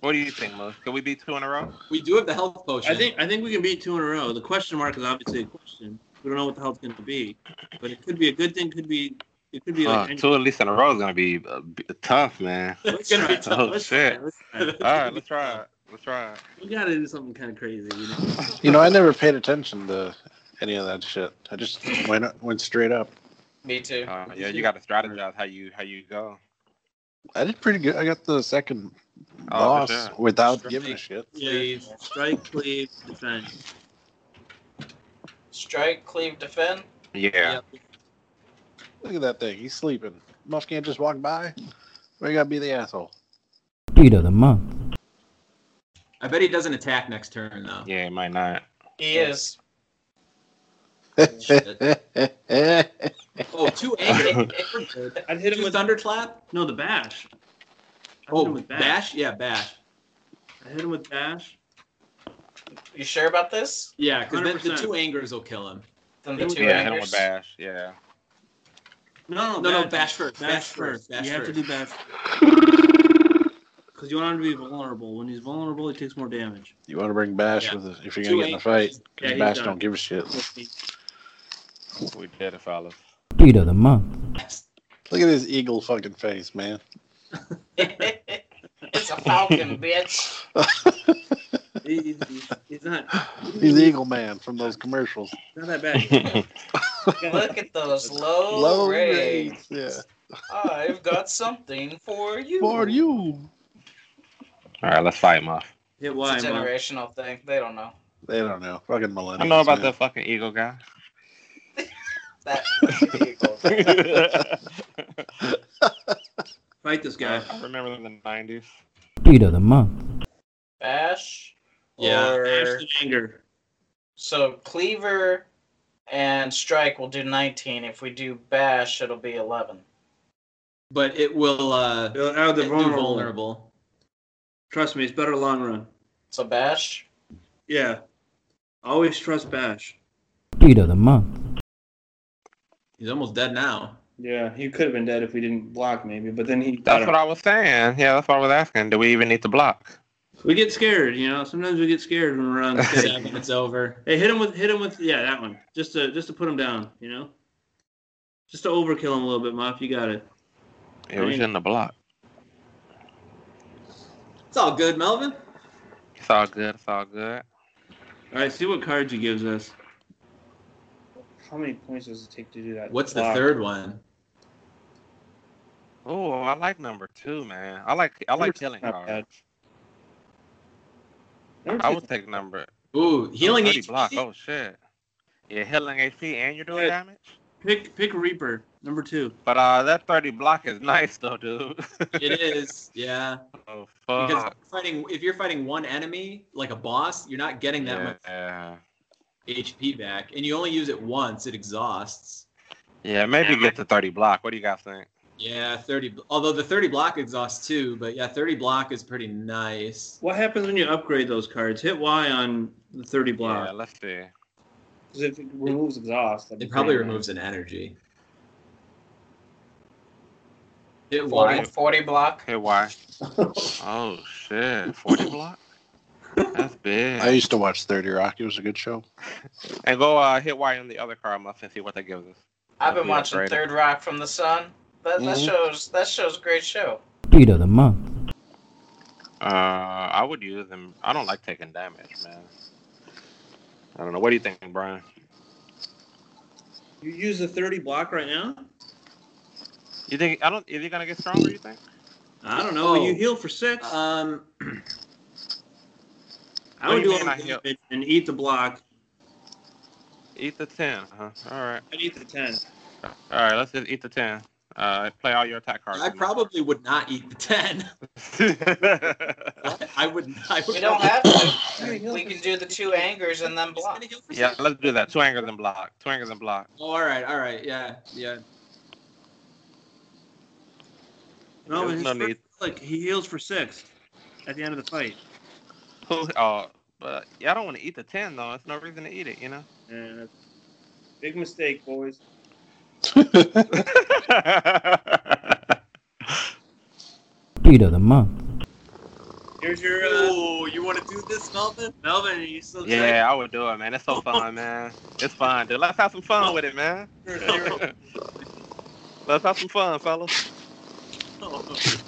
what do you think, Muff? Can we beat two in a row? We do have the health potion. I think I think we can beat two in a row. The question mark is obviously a question. We don't know what the hell it's gonna be, but it could be a good thing. Could be it could be Uh, like two at least in a row is gonna be uh, b- tough, man. Let's gonna be try it. tough. Let's Oh, try it. shit. Try. All right, let's try it. Let's try it. We gotta do something kind of crazy. You know? You know, I never paid attention to any of that shit. I just went went straight up. Me too. Uh, yeah, you got to strategize how you how you go. I did pretty good. I got the second Oh, for boss sure. without Straight. giving a shit. Yeah. Cleave. Strike, cleave, defend. Strike, cleave, defend. Yeah. Look at that thing. He's sleeping. Muff can't just walk by. We gotta be the asshole. Beat of the month. I bet he doesn't attack next turn though. Yeah, he might not. He is. Oh, two anger. I'd hit him with thunderclap. No, the bash. I Oh, him with bash. Yeah, bash. I hit him with bash. You sure about this? Yeah, because then the two angers will kill him. Then the Yeah, two Yeah, hit him with bash. Yeah. No, no, No, no, bash first. Bash, Bash first. first. Bash you have to do bash. Because you want him to be vulnerable. When he's vulnerable, he takes more damage. You want to bring Bash Yeah. with it if you're gonna get in a fight. Yeah, Bash done. don't give a shit. We did it, fellas. Beat of the month. Look at his eagle fucking face, man. it's a falcon, bitch. He's, he's, he's not. He's Eagle Man from those commercials. Not that bad. Look at those low, Low rates. rates, yeah. I've got something for you. For you. All right, let's fight, Muff. Hit Y, It's a Monk. generational thing. They don't know. They don't know. Fucking millennials. I don't know about man. that fucking eagle guy. That vehicle. Fight this guy. I remember in the '90s. Beat of the month. Bash. Yeah. Or, Bash the anger. so cleaver and strike will do 19. If we do bash, it'll be 11. But it will uh Oh, they're do vulnerable. vulnerable. Trust me, it's better long run. So bash. Yeah. Always trust Bash. Beat of the month. He's almost dead now. Yeah, he could have been dead if we didn't block, maybe. But then he. That's what I was saying. Yeah, that's what I was asking. Do we even need to block? We get scared, you know. Sometimes we get scared when we're on stage. Seven, it's over. hey, hit him with hit him with yeah that one. Just to just to put him down, you know. Just to overkill him a little bit, Muff. You got it. Yeah, we shouldn't have blocked. It's all good, Melvin. It's all good. It's all good. All right, see what cards he gives us. How many points does it take to do that? What's the third one? Oh, I like number two, man. I like I like Number killing two's not bad. cards. I would take number Ooh, healing oh, HP. block. Oh shit. Yeah, healing HP and you're doing Yeah. damage. Pick pick Reaper number two. But uh, that 30 block is nice though, dude. It is, yeah. oh fuck. Because fuck. fighting, if you're fighting one enemy like a boss, you're not getting that much Yeah. HP back, and you only use it once. It exhausts. Yeah, maybe get the 30 block. What do you guys think? Yeah, 30. Although the 30 block exhausts too, but yeah, 30 block is pretty nice. What happens when you upgrade those cards? Hit Y on the 30 block. Yeah, block. let's see. Because if it removes exhaust, It probably pretty removes an energy. Hit 40, Y. 40 block. Hey, why? oh shit, 40 block. That's big. I used to watch 30 Rock. It was a good show. And go uh, hit Y on the other card, Muff, and see what that gives us. I've been be watching upgraded. Third Rock from the Sun. That, that Mhm. shows that shows a great show. Beat of the month. Uh, I would use them. I don't like taking damage, man. I don't know. What do you think, Brian? You use the 30 block right now? You think I don't? Is he gonna get stronger? You think? I don't know. but You Oh. heal for six. Um, I what would do do you all mean the damage and eat the block. Eat the ten. Huh? All right. I'd eat the 10. All right. Let's just eat the ten. Uh, play all your attack cards. I probably would not eat the 10. I would. I would We don't have to. We can do the two angers and then block. yeah, let's do that. Two angers and block. Two angers and block. Oh, all right, all right, yeah, yeah. No, but There's his no first- need. Look, he heals for six at the end of the fight. Who? Oh, but yeah, I don't want to eat the ten though. It's no reason to eat it, you know. And that's big mistake, boys. Beat of the month. Here's your uh, Oh, you want to do this, Melvin? Melvin. Are you still excited? yeah, I would do it, man. It's so fun, man. It's fun, dude. Let's have some fun with it, man. Let's have some fun, fellas.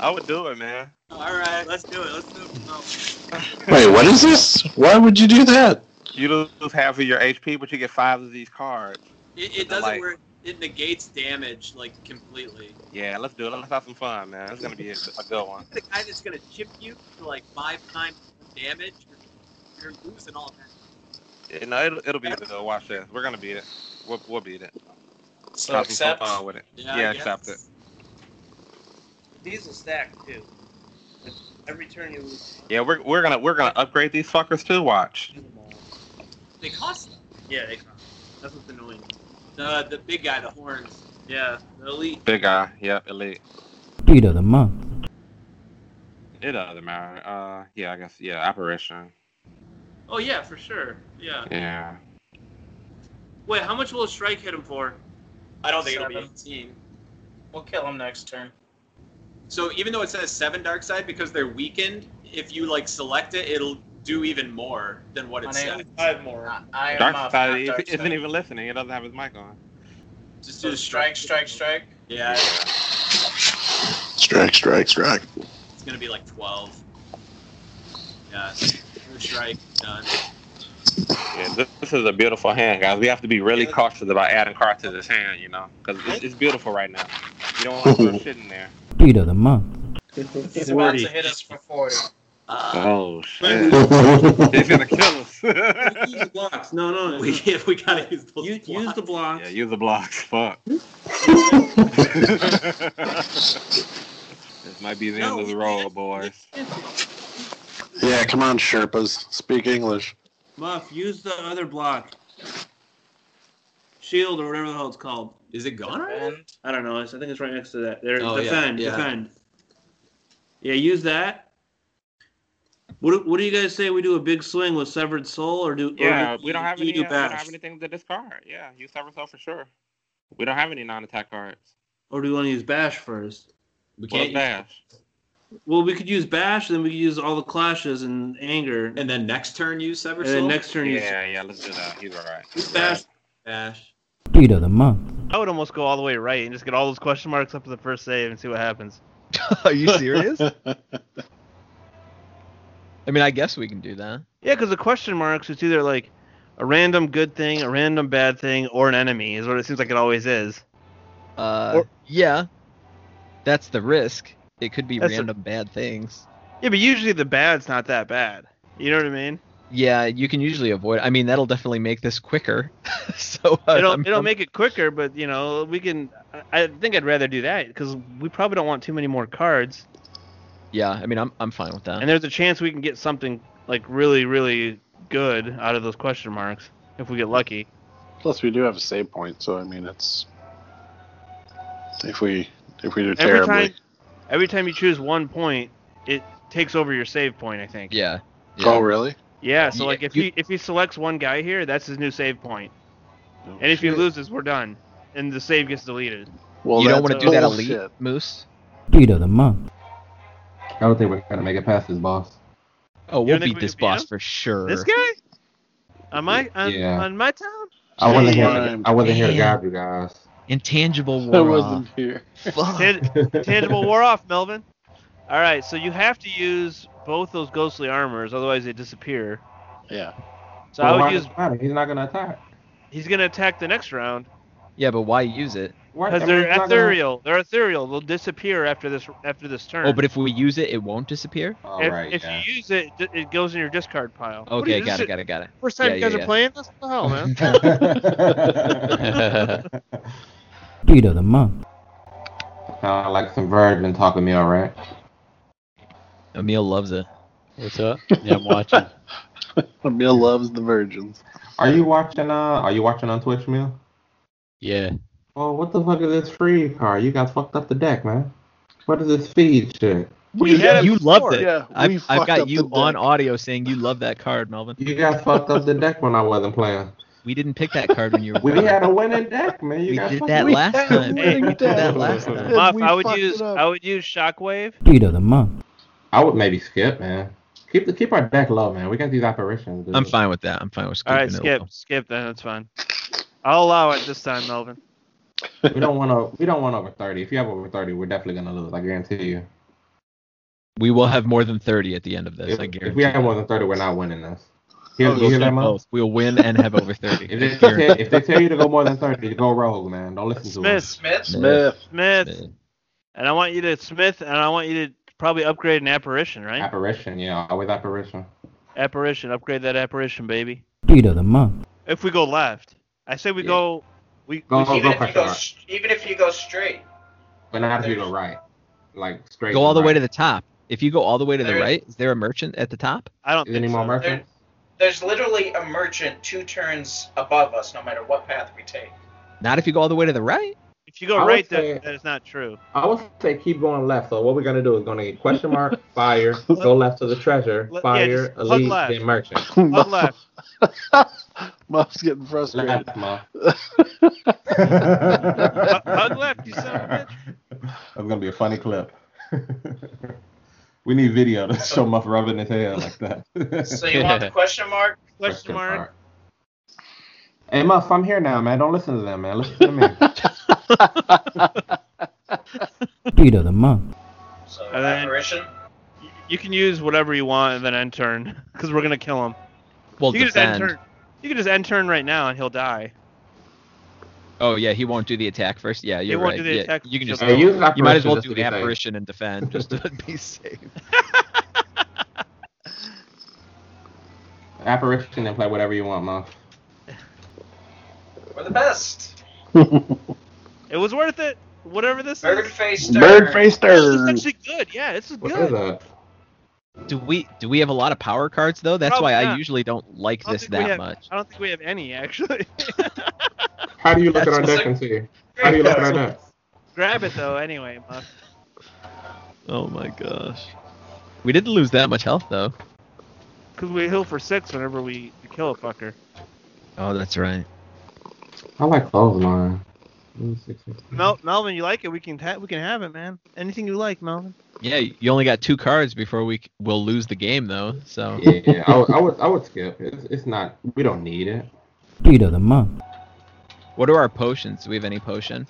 I would do it, man. All right. Let's do it. Let's do it. No. Wait, what is this? Why would you do that? You lose half of your HP, but you get five of these cards. It, it doesn't Like- work. It negates damage like completely. Yeah, let's do it. Let's have some fun, man. It's gonna be a, a good one. The guy that's gonna chip you for like five times damage, you're, you're losing all that. Yeah, no, it'll, it'll be good. Watch this. We're gonna beat it. We'll, we'll beat it. So have some accept. fun with it. Yeah, Yeah, accept guess. These will stack too. Every turn you lose. Yeah, we're, we're gonna we're gonna upgrade these fuckers too. Watch. use them all. They cost. Yeah, they cost. That's what's annoying. The the big guy, the horns. Yeah, the elite. Big guy. Yep, elite. Beat of the month. It doesn't matter. Uh, yeah, I guess. Yeah, apparition. Oh yeah, for sure. Yeah. Yeah. Wait, how much will a strike hit him for? I don't think it'll be 18. We'll kill him next turn. So even though it says seven Darkside, because they're weakened, if you like select it, it'll do even more than what it says. Five more. I, I am Dark off, side not is- dark isn't side. even listening. It doesn't have his mic on. Just So do the strike, strike, strike. Yeah, Strike, strike, strike. it's gonna be like 12. Yeah, strike, done. Yeah, this, this is a beautiful hand, guys. We have to be really cautious about adding cards to this hand, you know, because it's, it's beautiful right now. You don't want to throw shit in there. Beat of the month. He's about to hit us for 40. Uh, Oh shit! He's gonna kill us. use the blocks. No, no, no. we, we gotta use those use, use the blocks. yeah, use the blocks. Fuck. this might be the end of the road, boys. Yeah, come on, Sherpas. Speak English. Muff, use the other block. Shield or whatever the hell it's called. Is it gone already? I don't know. I think it's right next to that. There, Oh, defend, yeah. defend. Yeah, use that. What, do- what do you guys say? We do a big swing with severed soul, or do? or Yeah, do- we don't have do any. do Uh, we don't have anything to discard. Yeah, use Severed Soul for sure. We don't have any non-attack cards. Or do we want to use bash first? We can't. a bash. Well, we could use bash, then we could use all the clashes and anger, And then next turn use Sever and Soul? then next turn use Yeah, yeah, let's do that. He's alright. bash. Bash. Beat of the month. I would almost go all the way right and just get all those question marks up to the first save and see what happens. Are you serious? I mean, I guess we can do that. Yeah, because the question marks it's either like a random good thing, a random bad thing, or an enemy is what it seems like it always is. Uh, Or- yeah, that's the risk. It could be That's a- random bad things. Yeah, but usually the bad's not that bad. You know what I mean? Yeah, you can usually avoid. I mean, that'll definitely make this quicker. so uh, It'll I'm- it'll make it quicker, but you know we can. I I think I'd rather do that because we probably don't want too many more cards, Yeah, I mean, I'm I'm fine with that. and there's a chance we can get something like really really good out of those question marks if we get lucky. Plus, we do have a save point, so I mean, it's if we if we do terribly. Every time, every time you choose one point, it takes over your save point. I think. yeah. yeah. Oh, really? Yeah. So Yeah, like if you- he if he selects one guy here, that's his new save point, Oh, and if he loses, we're done, and the save gets deleted. well, you don't want to do that bullshit. elite moose. Beat of the month. I don't think we're gonna make it past this boss. Oh, we'll beat we this beat boss him? for sure. This guy? On my on, Yeah. on my town? I wasn't here. Damn. To, I wasn't here to Damn. guide you guys. Intangible war. I wasn't here. Fuck. Tan- tangible wore off, Melvin. All right, so you have to use both those ghostly armors, otherwise they disappear. Yeah. So Well, I why would use. it matter? He's not gonna attack. He's gonna attack the next round Yeah, but why use it? Because they're he's not gonna- ethereal. They're ethereal. They'll disappear after this after this turn. Oh, but if we use it, it won't disappear. All if, right, if yeah. you use it, it it goes in your discard pile. Okay, you- got this it, is- got it, got it. First time Yeah, you guys yeah, are yeah. playing this? What the hell, man? Beat of the month. Sound like some virgin talking to me, all right? Emil loves it. What's up? Yeah, I'm watching. Emil loves the virgins. Are you watching? Uh, are you watching on Twitch, Mill? Yeah. Oh, what the fuck is this free card? You guys fucked up the deck, man. What is this feed shit? We had you before. loved it. Yeah, I've, I've got you on deck. audio saying you love that card, Melvin. You guys fucked up the deck when I wasn't playing. We didn't pick that card when you were We playing. had a winning deck, man. You We guys did fucked that we- last had a time. winning We did that last time. Muff, I would use. I would use shockwave. Beat of the month. I would maybe skip, man. Keep the keep our deck low, man. We got these apparitions. dude. I'm fine with that. I'm fine with All right, skipping it. skip, skip. Then that's fine. I'll allow it this time, Melvin. We don't want to. We don't want over thirty. If you have over thirty, we're definitely gonna lose. I guarantee you. We will have more than 30 at the end of this. If, I if we have more than thirty, we're not winning this. Here, Oh, you we'll hear do that, both. We'll win and have over 30. If they, tell, if they tell you to go more than thirty, go rogue, man. Don't listen to Smith, Smith. Smith. Smith, and I want you to Smith, and I want you to probably upgrade an apparition, right? Apparition, yeah, always apparition. Apparition, upgrade that apparition, baby. Beat of the month. If we go left, I say we Yeah. go. We, Go, we go, Even go if you go, sure. even if you go straight. But not if you go right, like straight. Go all the way to the top. If you go all the way to the right, is there a merchant at the top? I don't Is there think any more so. merchants? There's literally a merchant two turns above us, no matter what path we take. Not if you go all the way to the right. If you go I right, say- that, that is not true. I would say keep going left. So what we're gonna do is gonna get question mark, fire, go left to the treasure, Let- fire, just hug elite, left. then merchant. Hug left. Muff's getting frustrated. Left, ma. Hug hug left, you son of a bitch. That's gonna be a funny clip. we need video to show Muff rubbing his hair like that. So you want the question mark? Question mark. Hey Muff, I'm here now, man. Don't listen to them, man. Listen to me. Beat of the month. So And then- apparition. You can use whatever you want and then end turn, because we're gonna kill him. Well, you can just end defend. turn. You can just end turn right now and he'll die. Oh yeah, he won't do the attack first. Yeah, you're won't right. do the yeah, attack you can just. Hey, use you might as well do to be safe. apparition and defend just to be safe. Apparition and play whatever you want, Muff. We're the best. It was worth it. Whatever this Bird is. face Bird face This is turn. actually good. Yeah, this is What good. is that? Do we do we have a lot of power cards though? That's Probably why I usually don't like don't this that have- much. I don't think we have any actually. How do you look at our That's deck and see? How do you look at our deck? Grab it though anyway, Muff. Oh my gosh. We didn't lose that much health though. Because we heal for six whenever we kill a fucker. Oh, that's right. I like clothesline. Mel- Melvin, you like it? We can ha- we can have it, man. Anything you like, Melvin. Yeah, you only got two cards before we c- will lose the game though. So Yeah, yeah. I, would, I would, I would skip. It's, it's not. We don't need it. Beat of the month. what are our potions? Do we have any potion?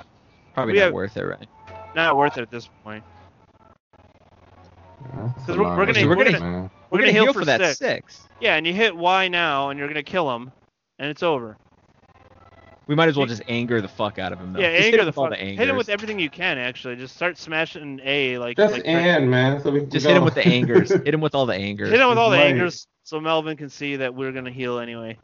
Probably We not have- worth it, right? Not worth it at this point. Because we're, we're gonna So we're we're gonna, gonna- we're gonna heal, for that six. six. Yeah, and you hit Y now, and you're gonna kill him, and it's over. We might as well just anger the fuck out of him though. yeah, Just hit anger him the with fuck. the Hit him with everything you can. Actually, just start smashing A like. Just like end, man. So we can Just go. hit him with the angers. hit him with all the angers. Hit him with all the Right. angers, so Melvin can see that we're gonna heal anyway.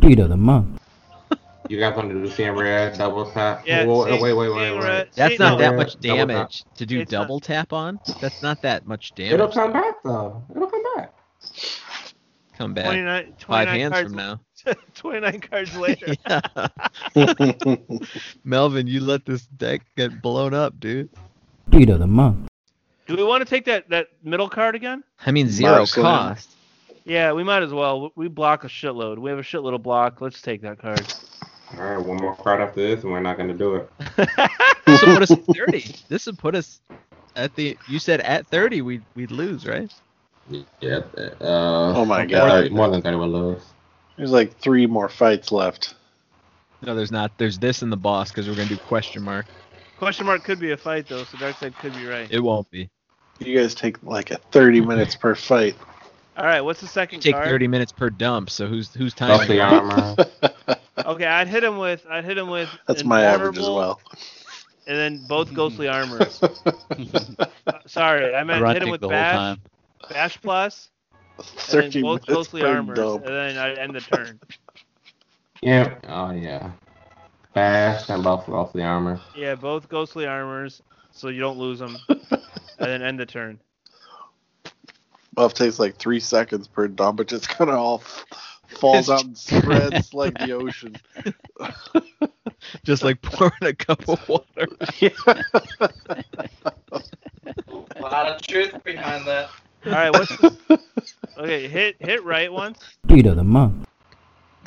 Beat of the month. You guys want to do seeing red double tap? Yeah, Whoa, see- wait, wait, wait, seeing wait. That's see- not that much damage to do It's not- double tap on. That's not that much damage. It'll damage. come back though. It'll come back. Come 29, 29 five hands cards, from now. 29 cards later. yeah. Melvin, you let this deck get blown up, dude. Beat of the month. Do we want to take that that middle card again? I mean, zero Body Slam. cost. Yeah, we might as well. We block a shitload. We have a shitload of block. Let's take that card. All right, one more card after this, and we're not gonna do it. This will put us at 30. This would put us at the. You said at 30 we'd we'd lose, right? Yeah. Uh, Oh my God. than- More than thirty will. There's like three more fights left. No, there's not. There's this and the boss because we're gonna do question mark. Question mark could be a fight though, so Darkside could be right. It won't be. You guys take like a 30 minutes per fight. All right, what's the second Take card? 30 minutes per dump. So who's who's Off timing? the armor. Okay, I'd hit him with I'd hit him with That's my average as well. And then both ghostly armors. Uh, sorry, I meant hit him with the whole bash, time. Bash plus, and then 30 both minutes ghostly per armors, and then I end the turn. yeah. Oh yeah. Fast and buff off the armor. Yeah, both ghostly armors, so you don't lose them, and then end the turn. Buff takes like three seconds per dump. It just kind of all falls out and spreads like the ocean. Just like pouring a cup of water. A lot of truth behind that. All right, what's the, okay? Hit hit right once. Beat of the month.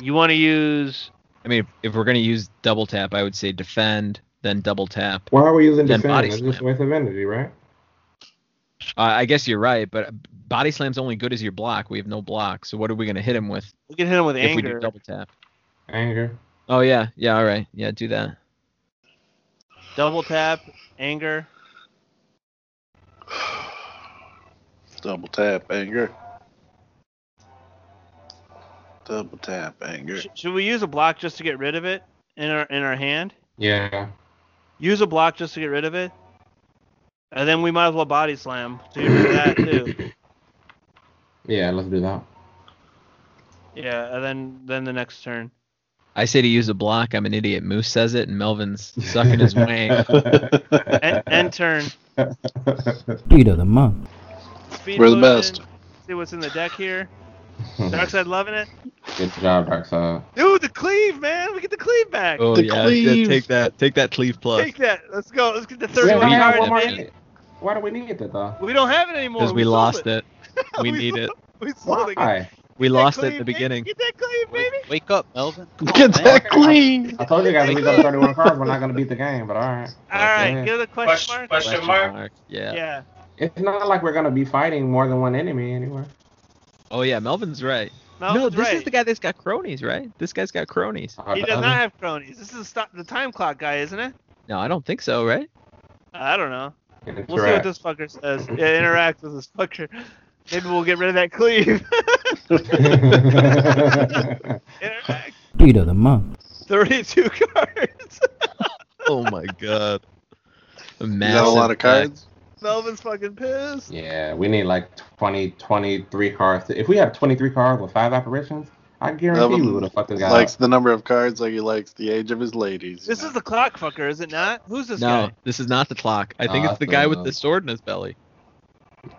You want to use I mean, if, if we're gonna use double tap, I would say defend, then double tap. Why are we using Then defend? body It's just slam. waste of energy, right? Uh, I guess you're right, but body slam's only good as your block. We have no block, so what are we gonna hit him with we can hit him with if we do double tap? Anger. Oh yeah, yeah, all right, yeah, do that. Double tap, anger. Double tap, anger. Double tap, anger. Sh- should we use a block just to get rid of it in our in our hand? Yeah. Use a block just to get rid of it, and then we might as well body slam to get rid of that too. Yeah. Let's do that. Yeah, and then then the next turn. I say to use a block. I'm an idiot. Moose says it, and Melvin's sucking his wang. End, end turn. Beat of the month. Speed We're the best. See what's in the deck here. Darkside loving it. Good job, Darkside. Dude, the cleave, man. We get the cleave back. Oh The yeah, yeah, cleave. take that, take that cleave plus. Take that. Let's go. Let's get the Yeah, 31 we one more- Why do we need it though? We don't have it anymore. Because we, sold lost it. We We need sold- it. We sold it. Get, Why? We get that lost it cleave, at the baby. beginning. Get that cleave, baby. Wake up, Melvin. Come on, Get man. that clean. I told you guys we got to 31 cards, we're not gonna beat the game. But all right. All right, give it a question, Question, mark. question mark. Yeah. Yeah. It's not like we're gonna be fighting more than one enemy anywhere. Oh yeah, Melvin's right. no, this right. is the guy that's got cronies, right? This guy's got cronies. He does not have cronies. This is the time clock guy, isn't it? No, I don't think so, right? I don't know. Interact. We'll see what this fucker says. Yeah, interact with this fucker. Maybe we'll get rid of that cleave. interact. Beat of the month. 32 cards. Oh my god. A You got a lot of cards. Melvin's fucking pissed. yeah, we need like 20, 23 cards. If we have 23 cards with five apparitions, I guarantee Melvin we would have fucked this guy Likes up. the number of cards like he likes the age of his ladies. This is the clock fucker, is it not? Who's this No, guy? this is not the clock. I No, think it's that's the guy with the sword in his belly.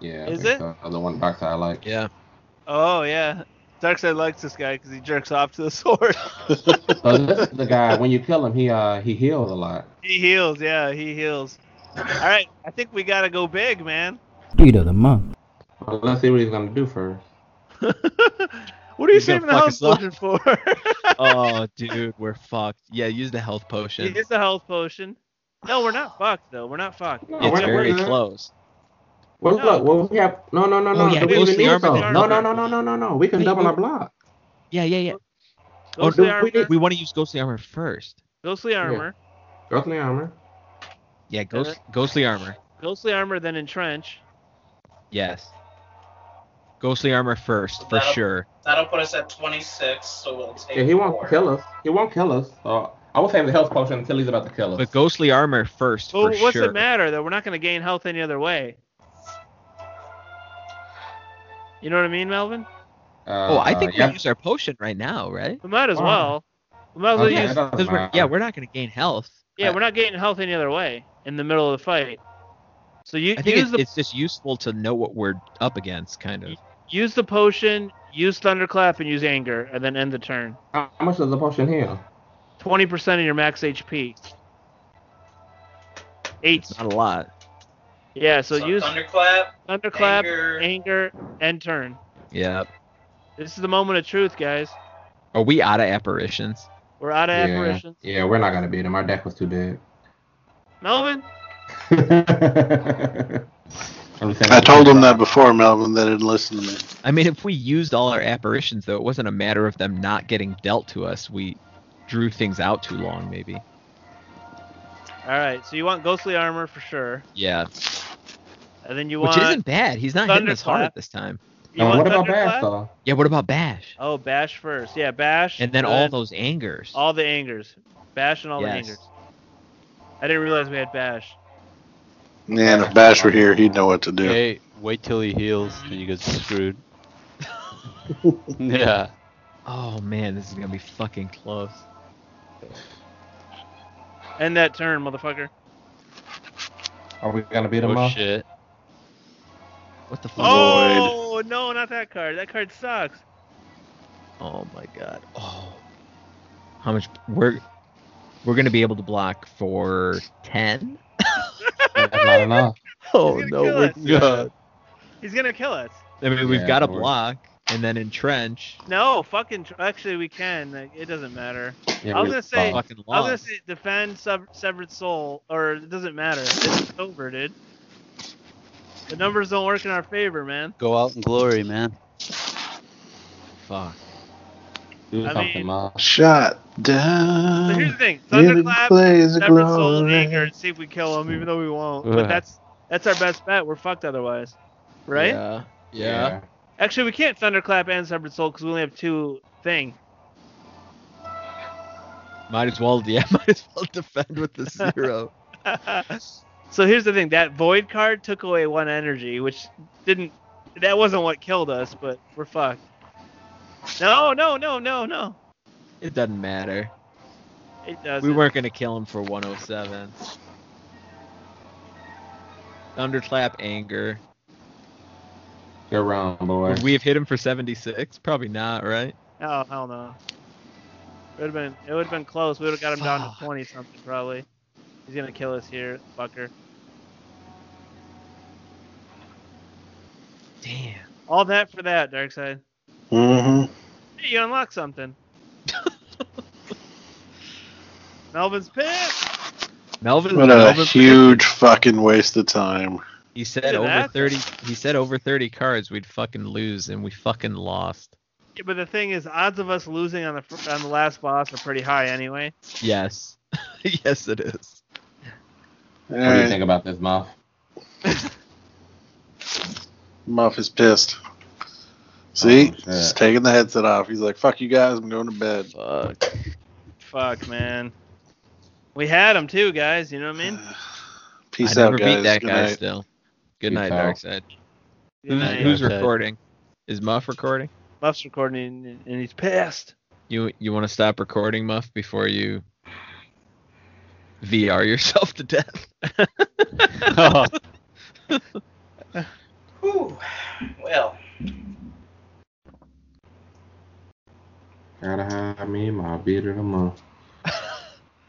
Yeah. Is it? so. The one Darkside I like. Yeah. Oh yeah. Darkside likes this guy because he jerks off to the sword. So this is the guy. When you kill him, he uh he heals a lot. he heals, yeah, he heals. All right, I think we gotta go big, man. Beat of the month. Well, let's see what he's gonna do first. What are you He's saving the health potion for? Oh, dude, we're fucked. Yeah, use the health potion. Use the health potion. No, we're not fucked though. We're not fucked. No, It's we're- very not. close. Well, No. look, well, we have no, no, no, Oh, no. yeah, we ghostly even need armor, those? No, no, no, no, no, no, no. We can Wait, double wait. our block. Yeah, yeah, yeah. Oh, Ghostly no, armor. we, we want to use ghostly armor first. Ghostly armor. Ghostly armor. Yeah, ghost, ghostly armor. Ghostly armor, then entrench. Yes. Ghostly armor first, for That'll- sure. That'll put us at 26, so we'll take Yeah, he won't four. kill us. He won't kill us. So I will save the health potion until he's about to kill us. But ghostly armor first, Well, for what's sure. it matter though? We're not going to gain health any other way. You know what I mean, Melvin? oh, I Uh, think yeah. we use our potion right now, right? We might as Oh. well. We might as well Okay, use. it doesn't 'Cause we're, yeah, we're not going to gain health. Yeah, we're not gaining health any other way in the middle of the fight. So you I think use it's, the it's just useful to know what we're up against, kind of. use the potion, use thunderclap, and use anger, and then end the turn. How much does the potion heal? Twenty percent of your max HP. Eight. Not a lot. Yeah, so, So use thunderclap, thunderclap, anger. anger, end turn. Yeah. This is the moment of truth, guys. Are we out of apparitions? We're out of yeah. apparitions. Yeah, we're not gonna beat him. Our deck was too big. Melvin, I'm saying I told him that before, Melvin. They didn't listen to me. I mean, if we used all our apparitions, though, it wasn't a matter of them not getting dealt to us. We drew things out too long, maybe. All right, so you want ghostly armor for sure, Yeah. and then you Which want isn't bad. He's not hitting us hard Thunderclap. this time. you And what about thunderclap? Bash though? Yeah, what about Bash? Oh, bash first. Yeah, bash. And then all those angers. all the angers, bash and all the angers. I didn't realize we had bash. Man, if Bash were here, he'd know what to do. Hey, wait till he heals and you get screwed. yeah. Oh man, this is gonna be fucking close. End that turn, motherfucker. Are we gonna beat him Oh up? shit. What the fuck? Oh no, not that card. That card sucks. Oh my god. Oh. How much we're we're gonna be able to block for ten? That's not enough. Oh gonna no, kill we're us. good. He's gonna kill us. I mean we've Yeah, got a block and then entrench. No, fucking. Tr- actually, we can. Like, It doesn't matter. Yeah, I was we- gonna say. I was gonna lost. say defend sub- severed soul, or it doesn't matter. It's over, dude. The numbers don't work in our favor, man. Go out in glory, man. Fuck. Do I mean- Ma. Shot So down. here's the thing: thunderclap, blaze of soul, and anger, and see if we kill him, even though we won't. But that's that's our best bet. We're fucked otherwise, right? Yeah. Yeah. Actually, we can't thunderclap and severed soul because we only have two thing. Might as well yeah, might as well defend with the zero. so here's the thing: that void card took away one energy, which didn't. That wasn't what killed us, but we're fucked. No, no, no, no, no. it doesn't matter. It doesn't. We weren't gonna kill him for 107. Thunderclap anger. Good round, boy. Would we have hit him for 76? Probably not, right? Oh hell no. It would have been. It would have been close. We would have got him down to 20 something probably. He's gonna kill us here, fucker. Damn. All that for that, Darkside. Mm-hmm. Hey, you unlock something. Melvin's pissed. Melvin. What a Melvin's huge fucking waste of time. He said over that. 30. He said over 30 cards we'd fucking lose, and we fucking lost. Yeah, but the thing is, odds of us losing on the on the last boss are pretty high anyway. Yes. yes, it is. What do you think about this, Muff? Muff is pissed. See, Oh, shit. he's taking the headset off. He's like, "Fuck you guys, I'm going to bed." Fuck. Fuck, man. We had him too, guys. You know what I mean? Peace I out, never guys. beat that Good guy night. still. Good Peace night, out. Darkside. Good Who's, night. who's Darkside. recording? Is Muff recording? Muff's recording and- and he's pissed. You you want to stop recording, Muff, before you VR yourself to death? Oh. Whew. Well, Gotta have me my beat of the month.